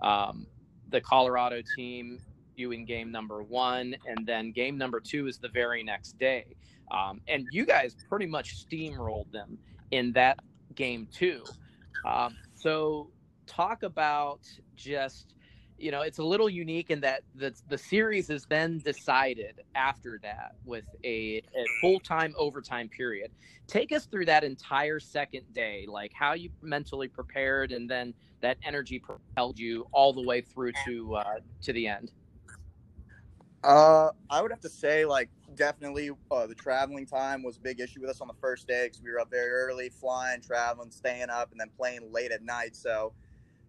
Speaker 1: um, the Colorado team you in game number one, and then game number two is the very next day, um, and you guys pretty much steamrolled them in that game too. Um, so talk about just you know it's a little unique in that the the series is then decided after that with a, a full-time overtime period. Take us through that entire second day like how you mentally prepared and then that energy propelled you all the way through to uh, to the end.
Speaker 4: Uh i would have to say like definitely uh, the traveling time was a big issue with us on the first day because we were up very early flying traveling staying up and then playing late at night. So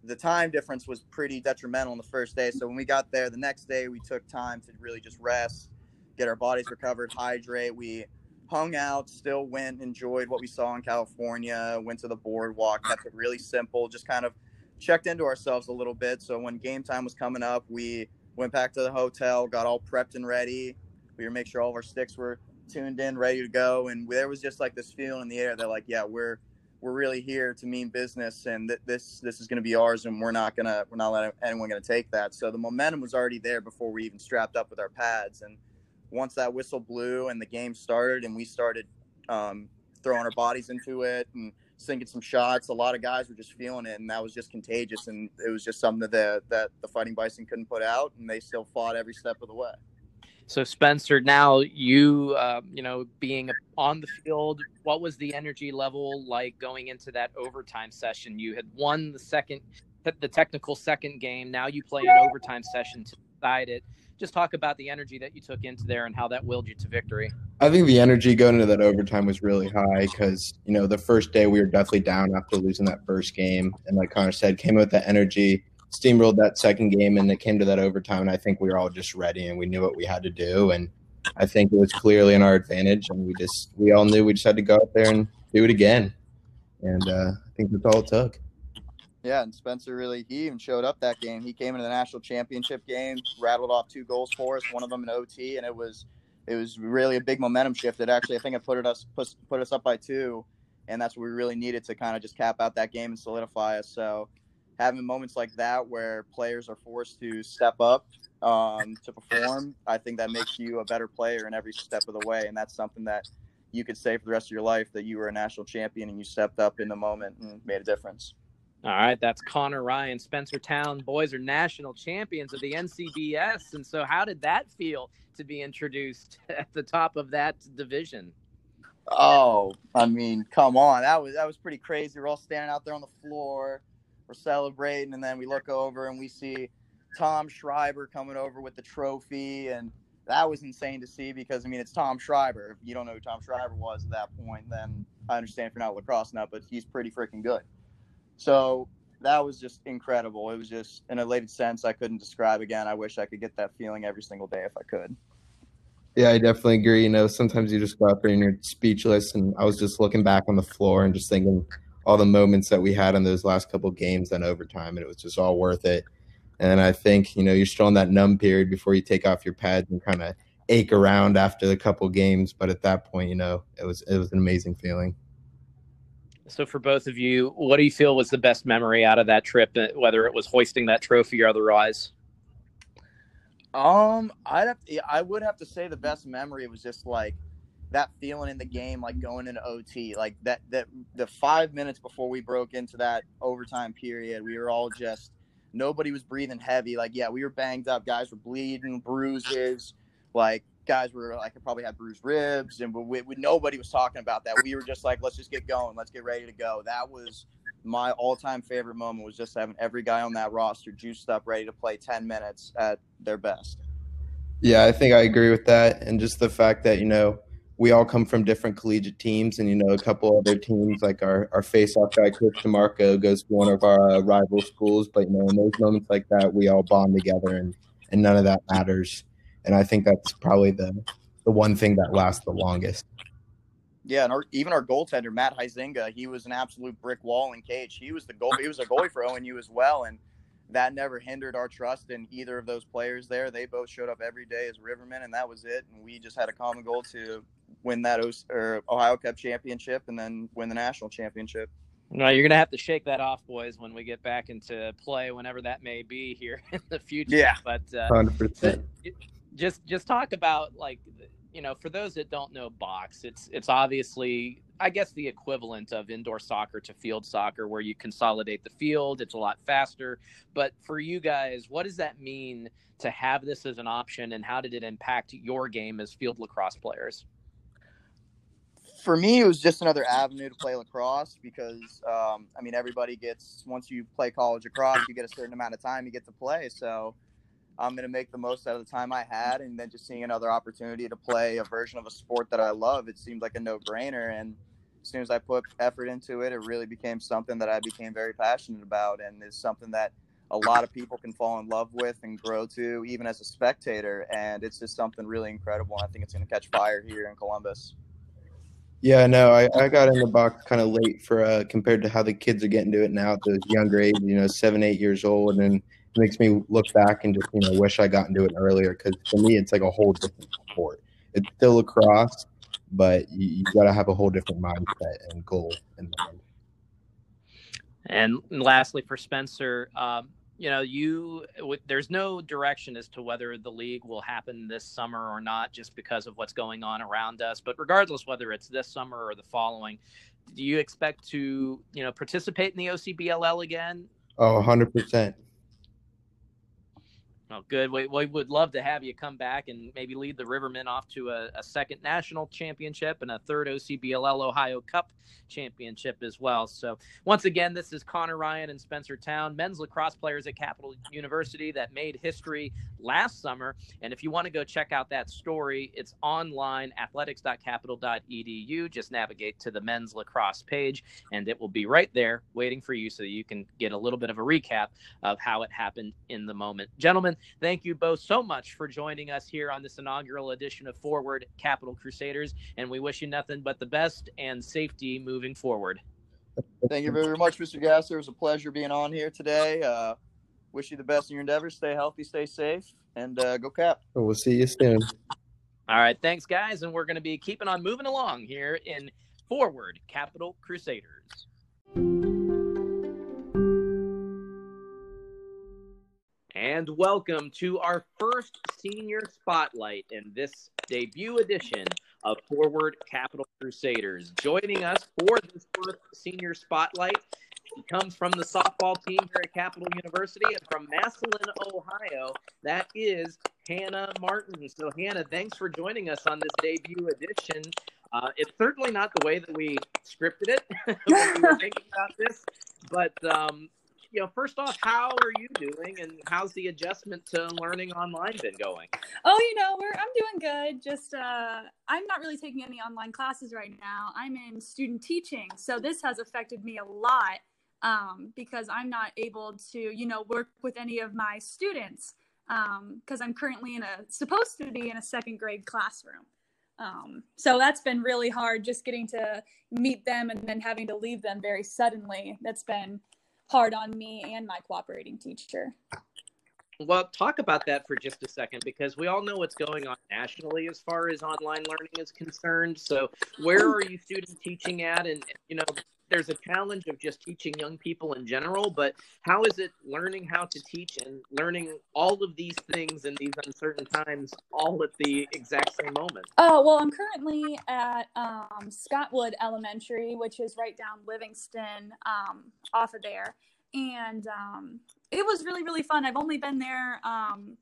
Speaker 4: the time difference was pretty detrimental on the first day. So when we got there the next day, we took time to really just rest, get our bodies recovered, hydrate. We hung out, still went, enjoyed what we saw in California, went to the boardwalk, kept it really simple, just kind of checked into ourselves a little bit. So when game time was coming up, we went back to the hotel, got all prepped and ready. We were make sure all of our sticks were tuned in, ready to go, and there was just like this feeling in the air that like, yeah, we're we're really here to mean business, and th- this this is going to be ours, and we're not gonna we're not letting anyone going to take that. So the momentum was already there before we even strapped up with our pads, and once that whistle blew and the game started, and we started um, throwing our bodies into it and sinking some shots. A lot of guys were just feeling it, and that was just contagious. And it was just something that the, that the Fighting Bison couldn't put out, and they still fought every step of the way.
Speaker 1: So Spencer, now you uh, you know being on the field, what was the energy level like going into that overtime session? You had won the second, the technical second game. Now you play an overtime session to decide it. Just talk about the energy that you took into there and how that willed you to victory.
Speaker 5: I think the energy going into that overtime was really high because you know the first day we were definitely down after losing that first game, and like Connor said, came with that energy steamrolled that second game and it came to that overtime and I think we were all just ready and we knew what we had to do and I think it was clearly in our advantage and we just we all knew we just had to go out there and do it again. And uh, I think that's all it took.
Speaker 4: Yeah, and Spencer really he even showed up that game. He came into the national championship game, rattled off two goals for us, one of them in OT, and it was it was really a big momentum shift. It actually I think it put us put, put us up by two, and that's what we really needed to kind of just cap out that game and solidify us. So having moments like that where players are forced to step up um, to perform, I think that makes you a better player in every step of the way. And that's something that you could say for the rest of your life that you were a national champion and you stepped up in the moment and made a difference.
Speaker 1: All right, that's Connor Ryan. Spencer Town boys are national champions of the NCBS. And so, how did that feel to be introduced at the top of that division?
Speaker 4: Oh, I mean, come on, that was that was pretty crazy. We're all standing out there on the floor we're celebrating, and then we look over and we see Tom Schreiber coming over with the trophy, and that was insane to see because I mean it's Tom Schreiber. If you don't know who Tom Schreiber was at that point, then I understand if you're not lacrosse now, but he's pretty freaking good. So that was just incredible. It was just an elated sense I couldn't describe again. I wish I could get that feeling every single day if I could.
Speaker 5: Yeah, I definitely agree. You know, sometimes you just go out there and you're speechless, and I was just looking back on the floor and just thinking all the moments that we had in those last couple games and overtime, and it was just all worth it. And I think you know you're still in that numb period before you take off your pads and kind of ache around after the couple games. But at that point, you know it was it was an amazing feeling.
Speaker 1: So for both of you, what do you feel was the best memory out of that trip, uh, whether it was hoisting that trophy or otherwise?
Speaker 4: Um, I'd have to, I would have to say the best memory was just like that feeling in the game, like going into OT, like that that the five minutes before we broke into that overtime period, we were all just nobody was breathing heavy. Like, yeah, we were banged up. Guys were bleeding, bruises. Like, guys were like I probably had bruised ribs, and we, we, nobody was talking about that. We were just like, let's just get going, let's get ready to go. That was my all-time favorite moment. Was just having every guy on that roster juiced up, ready to play ten minutes at their best.
Speaker 5: Yeah, I think I agree with that, and just the fact that you know we all come from different collegiate teams, and you know a couple other teams like our our face-off guy Chris DeMarco goes to one of our uh, rival schools, but you know in those moments like that, we all bond together, and and none of that matters. And I think that's probably the the one thing that lasts the longest.
Speaker 4: Yeah, and our, even our goaltender Matt Heisinga, he was an absolute brick wall in cage. He was the goal. He was a goalie for ONU as well, and that never hindered our trust in either of those players there. They both showed up every day as Rivermen, and that was it. And we just had a common goal to win that or Ohio Cup championship and then win the national championship.
Speaker 1: No, you're gonna have to shake that off, boys, when we get back into play, whenever that may be here in the future.
Speaker 4: Yeah,
Speaker 1: but uh, just just talk about like you know, for those that don't know box, it's it's obviously I guess the equivalent of indoor soccer to field soccer where you consolidate the field, it's a lot faster. But for you guys, what does that mean to have this as an option and how did it impact your game as field lacrosse players?
Speaker 4: For me, it was just another avenue to play lacrosse because, um, I mean, everybody gets, once you play college lacrosse, you get a certain amount of time you get to play. So, I'm going to make the most out of the time I had. And then just seeing another opportunity to play a version of a sport that I love, it seemed like a no brainer. And as soon as I put effort into it, it really became something that I became very passionate about and is something that a lot of people can fall in love with and grow to, even as a spectator. And it's just something really incredible. I think it's going to catch fire here in Columbus.
Speaker 5: Yeah, no, I, I got in the box kind of late for uh, compared to how the kids are getting to it now at those younger age, you know, seven, eight years old. And it makes me look back and just you know wish I got into it earlier because for me it's like a whole different sport. It's still lacrosse, but you, you got to have a whole different mindset and goal in mind.
Speaker 1: And lastly, for Spencer, um, you know, you there's no direction as to whether the league will happen this summer or not, just because of what's going on around us. But regardless, whether it's this summer or the following, do you expect to, you know, participate in the OCBLL again?
Speaker 5: Oh, 100 percent.
Speaker 1: Oh, good. We, we would love to have you come back and maybe lead the Rivermen off to a, a second national championship and a third OCBLL Ohio Cup championship as well. So, once again, this is Connor Ryan and Spencer Town, men's lacrosse players at Capital University that made history last summer. And if you want to go check out that story, it's online athletics.capital.edu. Just navigate to the men's lacrosse page, and it will be right there waiting for you so you can get a little bit of a recap of how it happened in the moment. Gentlemen, thank you both so much for joining us here on this inaugural edition of Forward Capital Crusaders. And we wish you nothing but the best and safety moving forward.
Speaker 4: Thank you very much, Mr. Gasser. It was a pleasure being on here today. Uh, wish you the best in your endeavors. Stay healthy, stay safe, and uh, go cap.
Speaker 5: We'll see you soon.
Speaker 1: All right. Thanks, guys. And we're going to be keeping on moving along here in Forward Capital Crusaders. And welcome to our first senior spotlight in this debut edition of Forward Capital Crusaders. Joining us for this first senior spotlight, he comes from the softball team here at Capital University and from Massillon, Ohio. That is Hannah Martin. So, Hannah, thanks for joining us on this debut edition. Uh, it's certainly not the way that we scripted it when we were thinking about this, but um, you know, first off, how are you doing, and how's the adjustment to learning online been going?
Speaker 6: Oh, you know, we're I'm doing good. Just uh, I'm not really taking any online classes right now. I'm in student teaching, so this has affected me a lot um, because I'm not able to, you know, work with any of my students because um, I'm currently in a supposed to be in a second grade classroom. Um, so that's been really hard just getting to meet them and then having to leave them very suddenly. That's been hard on me and my cooperating teacher.
Speaker 1: Well, talk about that for just a second because we all know what's going on nationally as far as online learning is concerned. So, where are you student teaching at? And, you know, there's a challenge of just teaching young people in general, but how is it learning how to teach and learning all of these things in these uncertain times all at the exact same moment?
Speaker 6: Oh, well, I'm currently at um, Scottwood Elementary, which is right down Livingston um, off of there. And um, it was really, really fun. I've only been there um,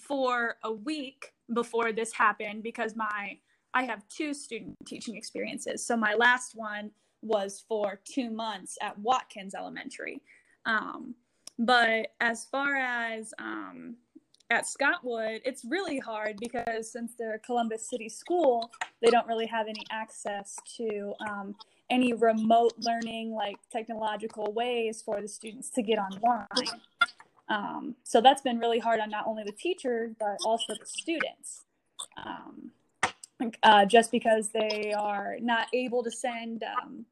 Speaker 6: for a week before this happened because my I have two student teaching experiences. So my last one was for two months at Watkins Elementary. Um, but as far as um, at Scottwood, it's really hard because since they're Columbus City School, they don't really have any access to um, any remote learning, like technological ways for the students to get online. Um, so that's been really hard on not only the teachers, but also the students. Um, uh, just because they are not able to send um,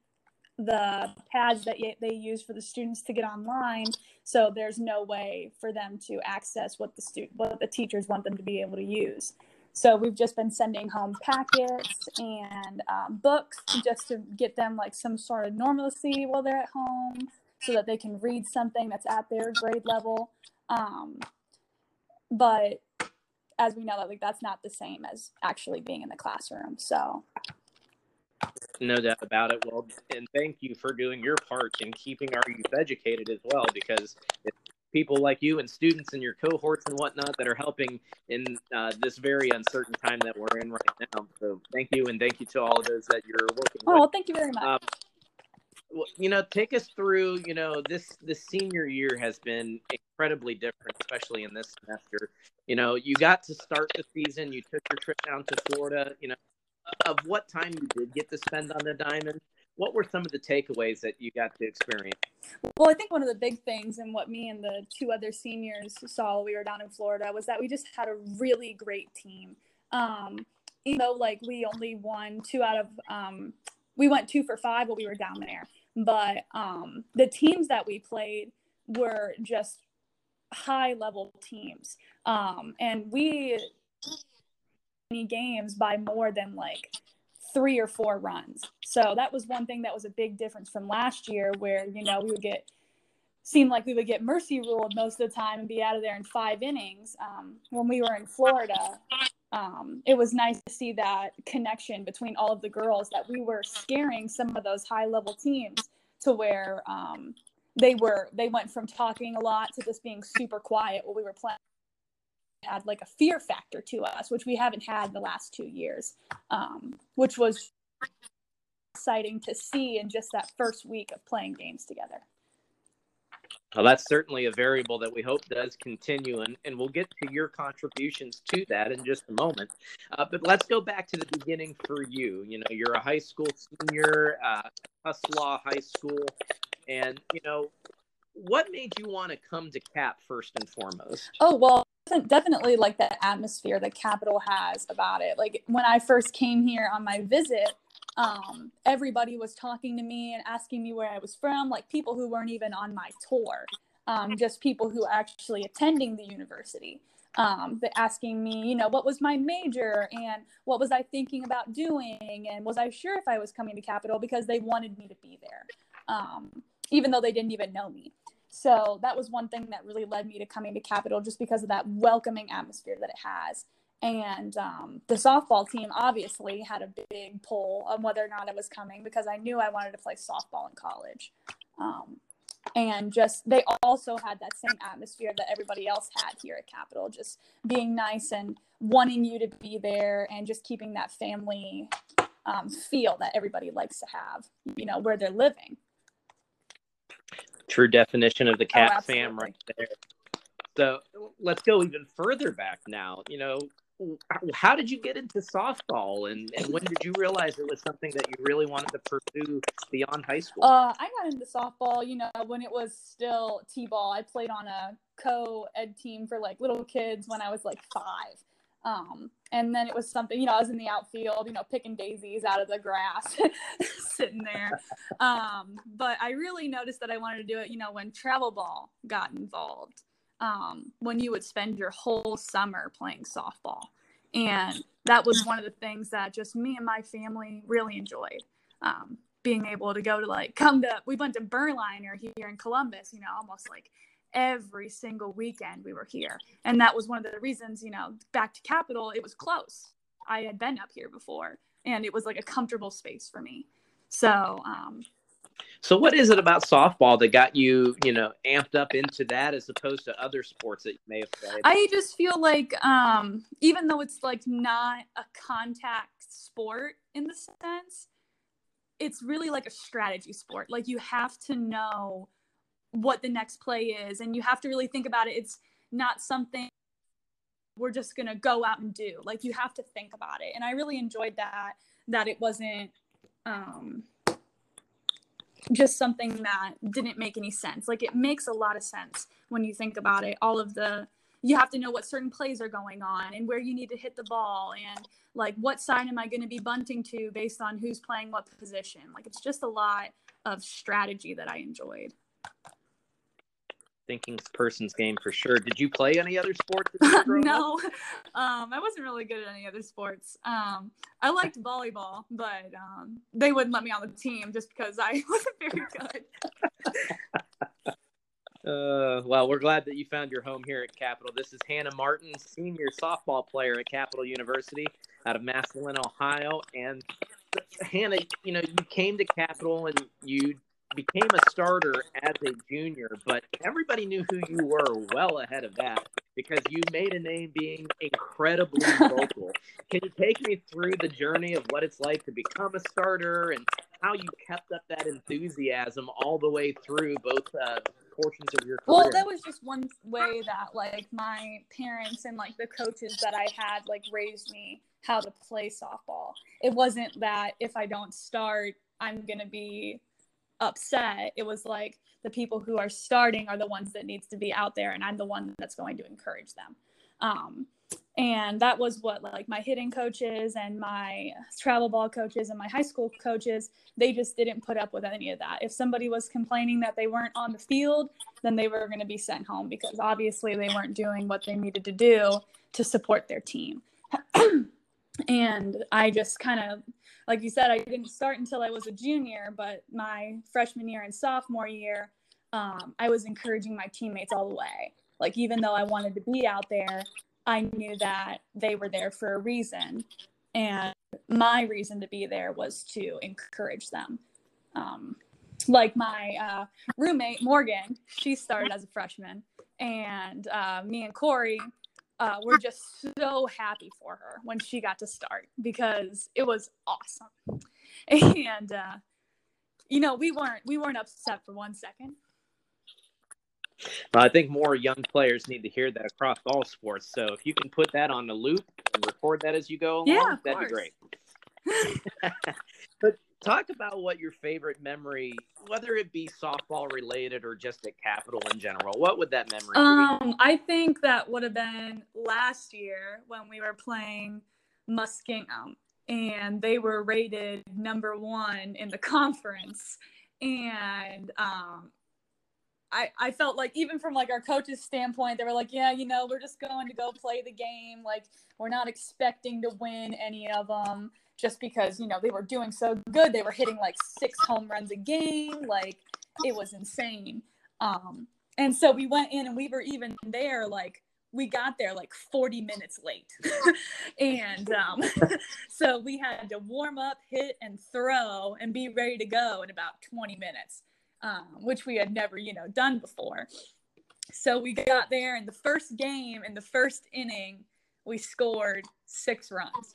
Speaker 6: the pads that they use for the students to get online so there's no way for them to access what the student what the teachers want them to be able to use. So we've just been sending home packets and um, books just to get them like some sort of normalcy while they're at home so that they can read something that's at their grade level. Um, but as we know that like that's not the same as actually being in the classroom so
Speaker 1: no doubt about it. Well, and thank you for doing your part in keeping our youth educated as well, because it's people like you and students and your cohorts and whatnot that are helping in uh, this very uncertain time that we're in right now. So thank you, and thank you to all of those that you're working
Speaker 6: oh,
Speaker 1: with.
Speaker 6: thank you very much. Um,
Speaker 1: well, you know, take us through. You know, this this senior year has been incredibly different, especially in this semester. You know, you got to start the season. You took your trip down to Florida. You know, of what time you did get to spend on the diamond, what were some of the takeaways that you got to experience?
Speaker 6: Well, I think one of the big things and what me and the two other seniors saw we were down in Florida was that we just had a really great team. Um, even though like we only won two out of um, we went two for five while we were down there, but um, the teams that we played were just high level teams. Um, and we games by more than like three or four runs. So that was one thing that was a big difference from last year where, you know, we would get seemed like we would get mercy ruled most of the time and be out of there in five innings. Um, when we were in Florida, um, it was nice to see that connection between all of the girls that we were scaring some of those high level teams to where um, they were they went from talking a lot to just being super quiet while we were playing had like a fear factor to us which we haven't had the last two years um, which was exciting to see in just that first week of playing games together
Speaker 1: well, that's certainly a variable that we hope does continue, and, and we'll get to your contributions to that in just a moment. Uh, but let's go back to the beginning for you. You know, you're a high school senior, uh, Tuslaw High School, and you know, what made you want to come to Cap first and foremost?
Speaker 6: Oh well, definitely like the atmosphere that Capital has about it. Like when I first came here on my visit, um, everybody was talking to me and asking me where I was from, like people who weren't even on my tour, um, just people who actually attending the university. Um, asking me, you know, what was my major and what was I thinking about doing and was I sure if I was coming to Capital because they wanted me to be there, um, even though they didn't even know me. So that was one thing that really led me to coming to Capital just because of that welcoming atmosphere that it has. And um, the softball team obviously had a big pull on whether or not I was coming because I knew I wanted to play softball in college. Um, and just they also had that same atmosphere that everybody else had here at Capital, just being nice and wanting you to be there and just keeping that family um, feel that everybody likes to have, you know, where they're living.
Speaker 1: True definition of the cat oh, fam right there. So let's go even further back now. You know, how did you get into softball? And, and when did you realize it was something that you really wanted to pursue beyond high school?
Speaker 6: Uh, i got into softball you know when it was still t-ball. I played on a co-ed team for like little kids when i was like five um, and then it was something you know i was in the outfield you know picking daisies out of the grass sitting there um, but i really noticed that i wanted to do it you know when travel ball got involved um, when you would spend your whole summer playing softball. And that was one of the things that just me and my family really enjoyed. Um, being able to go to like come to we went to Berliner here in Columbus, you know, almost like every single weekend we were here. And that was one of the reasons, you know, back to Capital, it was close. I had been up here before and it was like a comfortable space for me. So um,
Speaker 1: so, what is it about softball that got you, you know, amped up into that as opposed to other sports that you may have played?
Speaker 6: I just feel like, um, even though it's like not a contact sport in the sense, it's really like a strategy sport. Like you have to know what the next play is, and you have to really think about it. It's not something we're just gonna go out and do. Like you have to think about it, and I really enjoyed that. That it wasn't. Um, just something that didn't make any sense. Like it makes a lot of sense when you think about it. All of the you have to know what certain plays are going on and where you need to hit the ball and like what side am I going to be bunting to based on who's playing what position. Like it's just a lot of strategy that I enjoyed
Speaker 1: thinking person's game for sure. Did you play any other sports?
Speaker 6: no, um, I wasn't really good at any other sports. Um, I liked volleyball, but um, they wouldn't let me on the team just because I wasn't very
Speaker 1: good. Uh, well, we're glad that you found your home here at Capital. This is Hannah Martin, senior softball player at Capital University out of Massillon, Ohio. And Hannah, you know, you came to Capital and you became a starter as a junior, but everybody knew who you were well ahead of that because you made a name being incredibly vocal. Can you take me through the journey of what it's like to become a starter and how you kept up that enthusiasm all the way through both uh, portions of your career?
Speaker 6: Well, that was just one way that like my parents and like the coaches that I had like raised me how to play softball. It wasn't that if I don't start, I'm going to be upset it was like the people who are starting are the ones that needs to be out there and i'm the one that's going to encourage them. Um, and that was what like my hitting coaches and my travel ball coaches and my high school coaches they just didn't put up with any of that. If somebody was complaining that they weren't on the field then they were going to be sent home because obviously they weren't doing what they needed to do to support their team and i just kind of like you said i didn't start until i was a junior but my freshman year and sophomore year um, i was encouraging my teammates all the way like even though i wanted to be out there I knew that they were there for a reason. And my reason to be there was to encourage them. Um, like my uh, roommate, Morgan, she started as a freshman. And uh, me and Corey uh, were just so happy for her when she got to start because it was awesome. And, uh, you know, we weren't we weren't upset for one second
Speaker 1: I think more young players need to hear that across all sports. So if you can put that on the loop and record that as you go along,
Speaker 6: yeah,
Speaker 1: that'd
Speaker 6: course.
Speaker 1: be great. talk about what your favorite memory, whether it be softball related or just at Capital in general. What would that memory
Speaker 6: um, be? I think that would have been last year when we were playing Muskingum and they were rated number one in the conference. And um, I, I felt like even from like our coaches standpoint they were like yeah you know we're just going to go play the game like we're not expecting to win any of them just because you know they were doing so good they were hitting like six home runs a game like it was insane um and so we went in and we were even there like we got there like 40 minutes late and um, so we had to warm up hit and throw and be ready to go in about 20 minutes um, which we had never, you know, done before. So we got there in the first game, in the first inning, we scored six runs.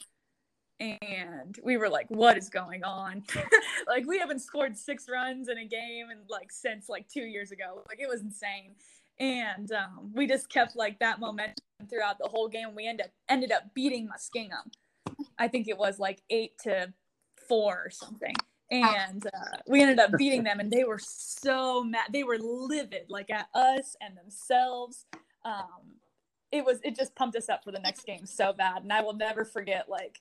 Speaker 6: And we were like, what is going on? like, we haven't scored six runs in a game and like since like two years ago. Like, it was insane. And um, we just kept like that momentum throughout the whole game. We ended up ended up beating Muskingum. I think it was like eight to four or something and uh, we ended up beating them and they were so mad they were livid like at us and themselves um, it was it just pumped us up for the next game so bad and i will never forget like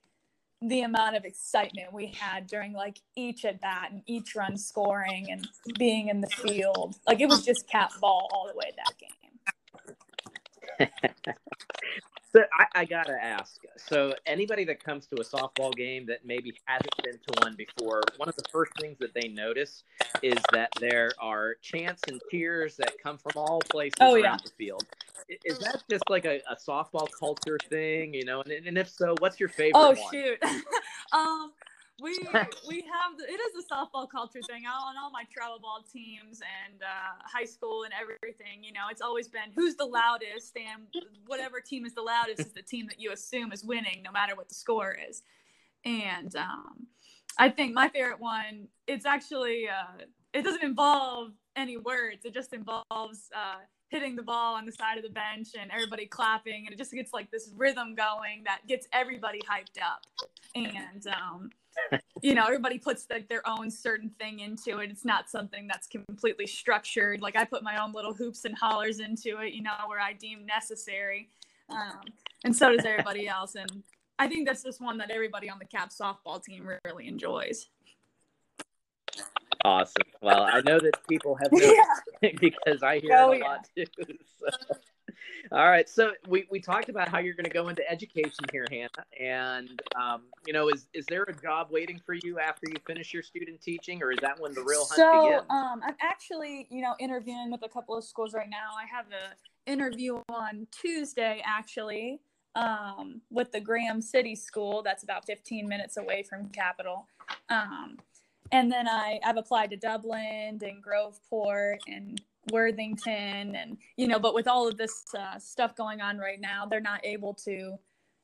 Speaker 6: the amount of excitement we had during like each at bat and each run scoring and being in the field. Like it was just cat ball all the way that game
Speaker 1: So I, I, gotta ask. So anybody that comes to a softball game that maybe hasn't been to one before, one of the first things that they notice is that there are chants and cheers that come from all places
Speaker 6: oh,
Speaker 1: around
Speaker 6: yeah.
Speaker 1: the field. Is that just like a, a, softball culture thing, you know? And, and if so, what's your favorite?
Speaker 6: Oh
Speaker 1: one?
Speaker 6: shoot. um, we we have the, it is a softball culture thing. On all my travel ball teams and uh, high school and everything you know it's always been who's the loudest and whatever team is the loudest is the team that you assume is winning no matter what the score is. And um, i think my favorite one it's actually uh, it doesn't involve any words. It just involves uh, hitting the ball on the side of the bench and everybody clapping and it just gets like this rhythm going that gets everybody hyped up. And um, you know everybody puts like their own certain thing into it it's not something that's completely structured like i put my own little hoops and hollers into it you know where i deem necessary um, and so does everybody else and i think that's just one that everybody on the cap softball team really enjoys
Speaker 1: awesome well i know that people have yeah. because i hear
Speaker 6: oh,
Speaker 1: it a
Speaker 6: yeah.
Speaker 1: lot too so. All right. So we, we talked about how you're going to go into education here, Hannah. And, um, you know, is, is there a job waiting for you after you finish your student teaching or is that when the real hunt
Speaker 6: so,
Speaker 1: begins?
Speaker 6: um, I'm actually, you know, interviewing with a couple of schools right now. I have a interview on Tuesday, actually, um, with the Graham City School. That's about 15 minutes away from Capital. Um, and then I, I've applied to Dublin and Groveport and Worthington and you know but with all of this uh, stuff going on right now they're not able to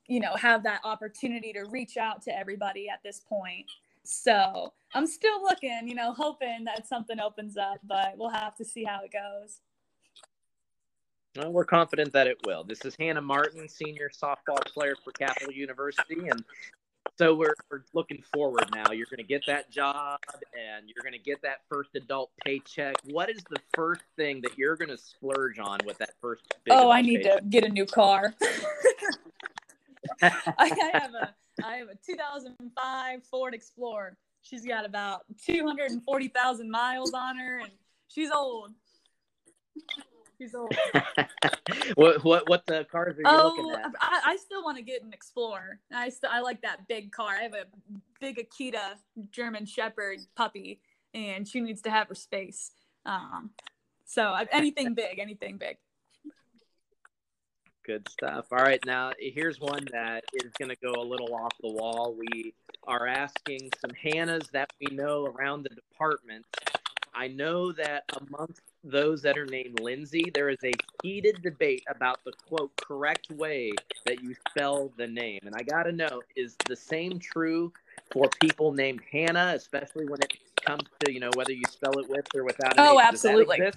Speaker 6: you know have that opportunity to reach out to everybody at this point so I'm still looking you know hoping that something opens up but we'll have to see how it goes
Speaker 1: well, we're confident that it will. This is Hannah Martin, senior softball player for Capital University, and so we're, we're looking forward now. You're going to get that job and you're going to get that first adult paycheck. What is the first thing that you're going to splurge on with that first?
Speaker 6: oh, I need paycheck? to get a new car. I have a I have a 2005 Ford Explorer. She's got about 240,000 miles on her, and she's old. She's old.
Speaker 1: what what what the cars are you oh, looking at?
Speaker 6: I, I still want to get an Explorer. I still I like that big car. I have a big Akita German Shepherd puppy, and she needs to have her space. Um, so anything big, anything big.
Speaker 1: Good stuff. All right, now here's one that is going to go a little off the wall. We are asking some Hannahs that we know around the department. I know that amongst those that are named Lindsay, there is a heated debate about the quote correct way that you spell the name. And I got to know is the same true for people named Hannah, especially when it comes to, you know, whether you spell it with or without
Speaker 6: Oh, absolutely.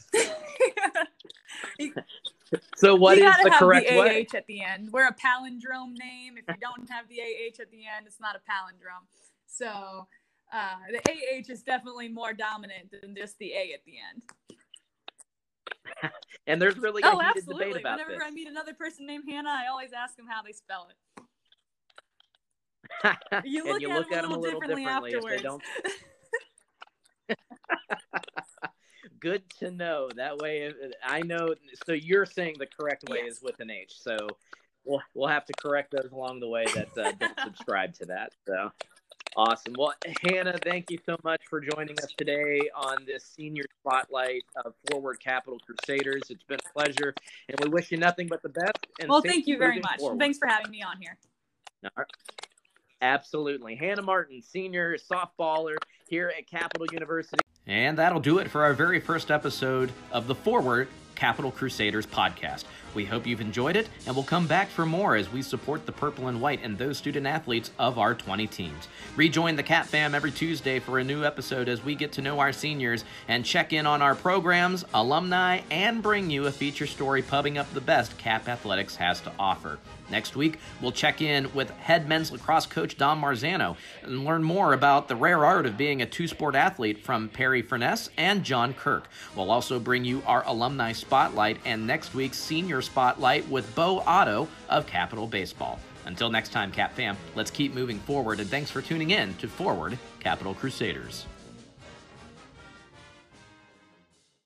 Speaker 1: so what you is the correct
Speaker 6: the
Speaker 1: way?
Speaker 6: AH at the end. We're a palindrome name. If you don't have the AH at the end, it's not a palindrome. So uh, the AH is definitely more dominant than just the A at the end.
Speaker 1: and there's really a oh, absolutely. debate about
Speaker 6: Whenever
Speaker 1: this.
Speaker 6: I meet another person named Hannah, I always ask them how they spell it.
Speaker 1: you look,
Speaker 6: you
Speaker 1: at,
Speaker 6: look
Speaker 1: them
Speaker 6: at, them a little differently,
Speaker 1: differently
Speaker 6: afterwards. Don't...
Speaker 1: Good to know. That way, I know. So you're saying the correct way yes. is with an H. So we'll we'll have to correct those along the way that uh, don't subscribe to that. So Awesome. Well, Hannah, thank you so much for joining us today on this senior spotlight of Forward Capital Crusaders. It's been a pleasure, and we wish you nothing but the best.
Speaker 6: well, thank you very much. Forward. Thanks for having me on here.
Speaker 1: Absolutely. Hannah Martin, senior softballer here at Capital University. And that'll do it for our very first episode of the Forward Capital Crusaders podcast. We hope you've enjoyed it, and we'll come back for more as we support the purple and white and those student athletes of our 20 teams. Rejoin the Cap Fam every Tuesday for a new episode as we get to know our seniors and check in on our programs, alumni, and bring you a feature story pubbing up the best Cap Athletics has to offer. Next week, we'll check in with head men's lacrosse coach Don Marzano and learn more about the rare art of being a two sport athlete from Perry Furness and John Kirk. We'll also bring you our alumni spotlight and next week's senior spotlight with Bo Otto of Capital Baseball. Until next time, Cap Fam, let's keep moving forward and thanks for tuning in to Forward Capital Crusaders.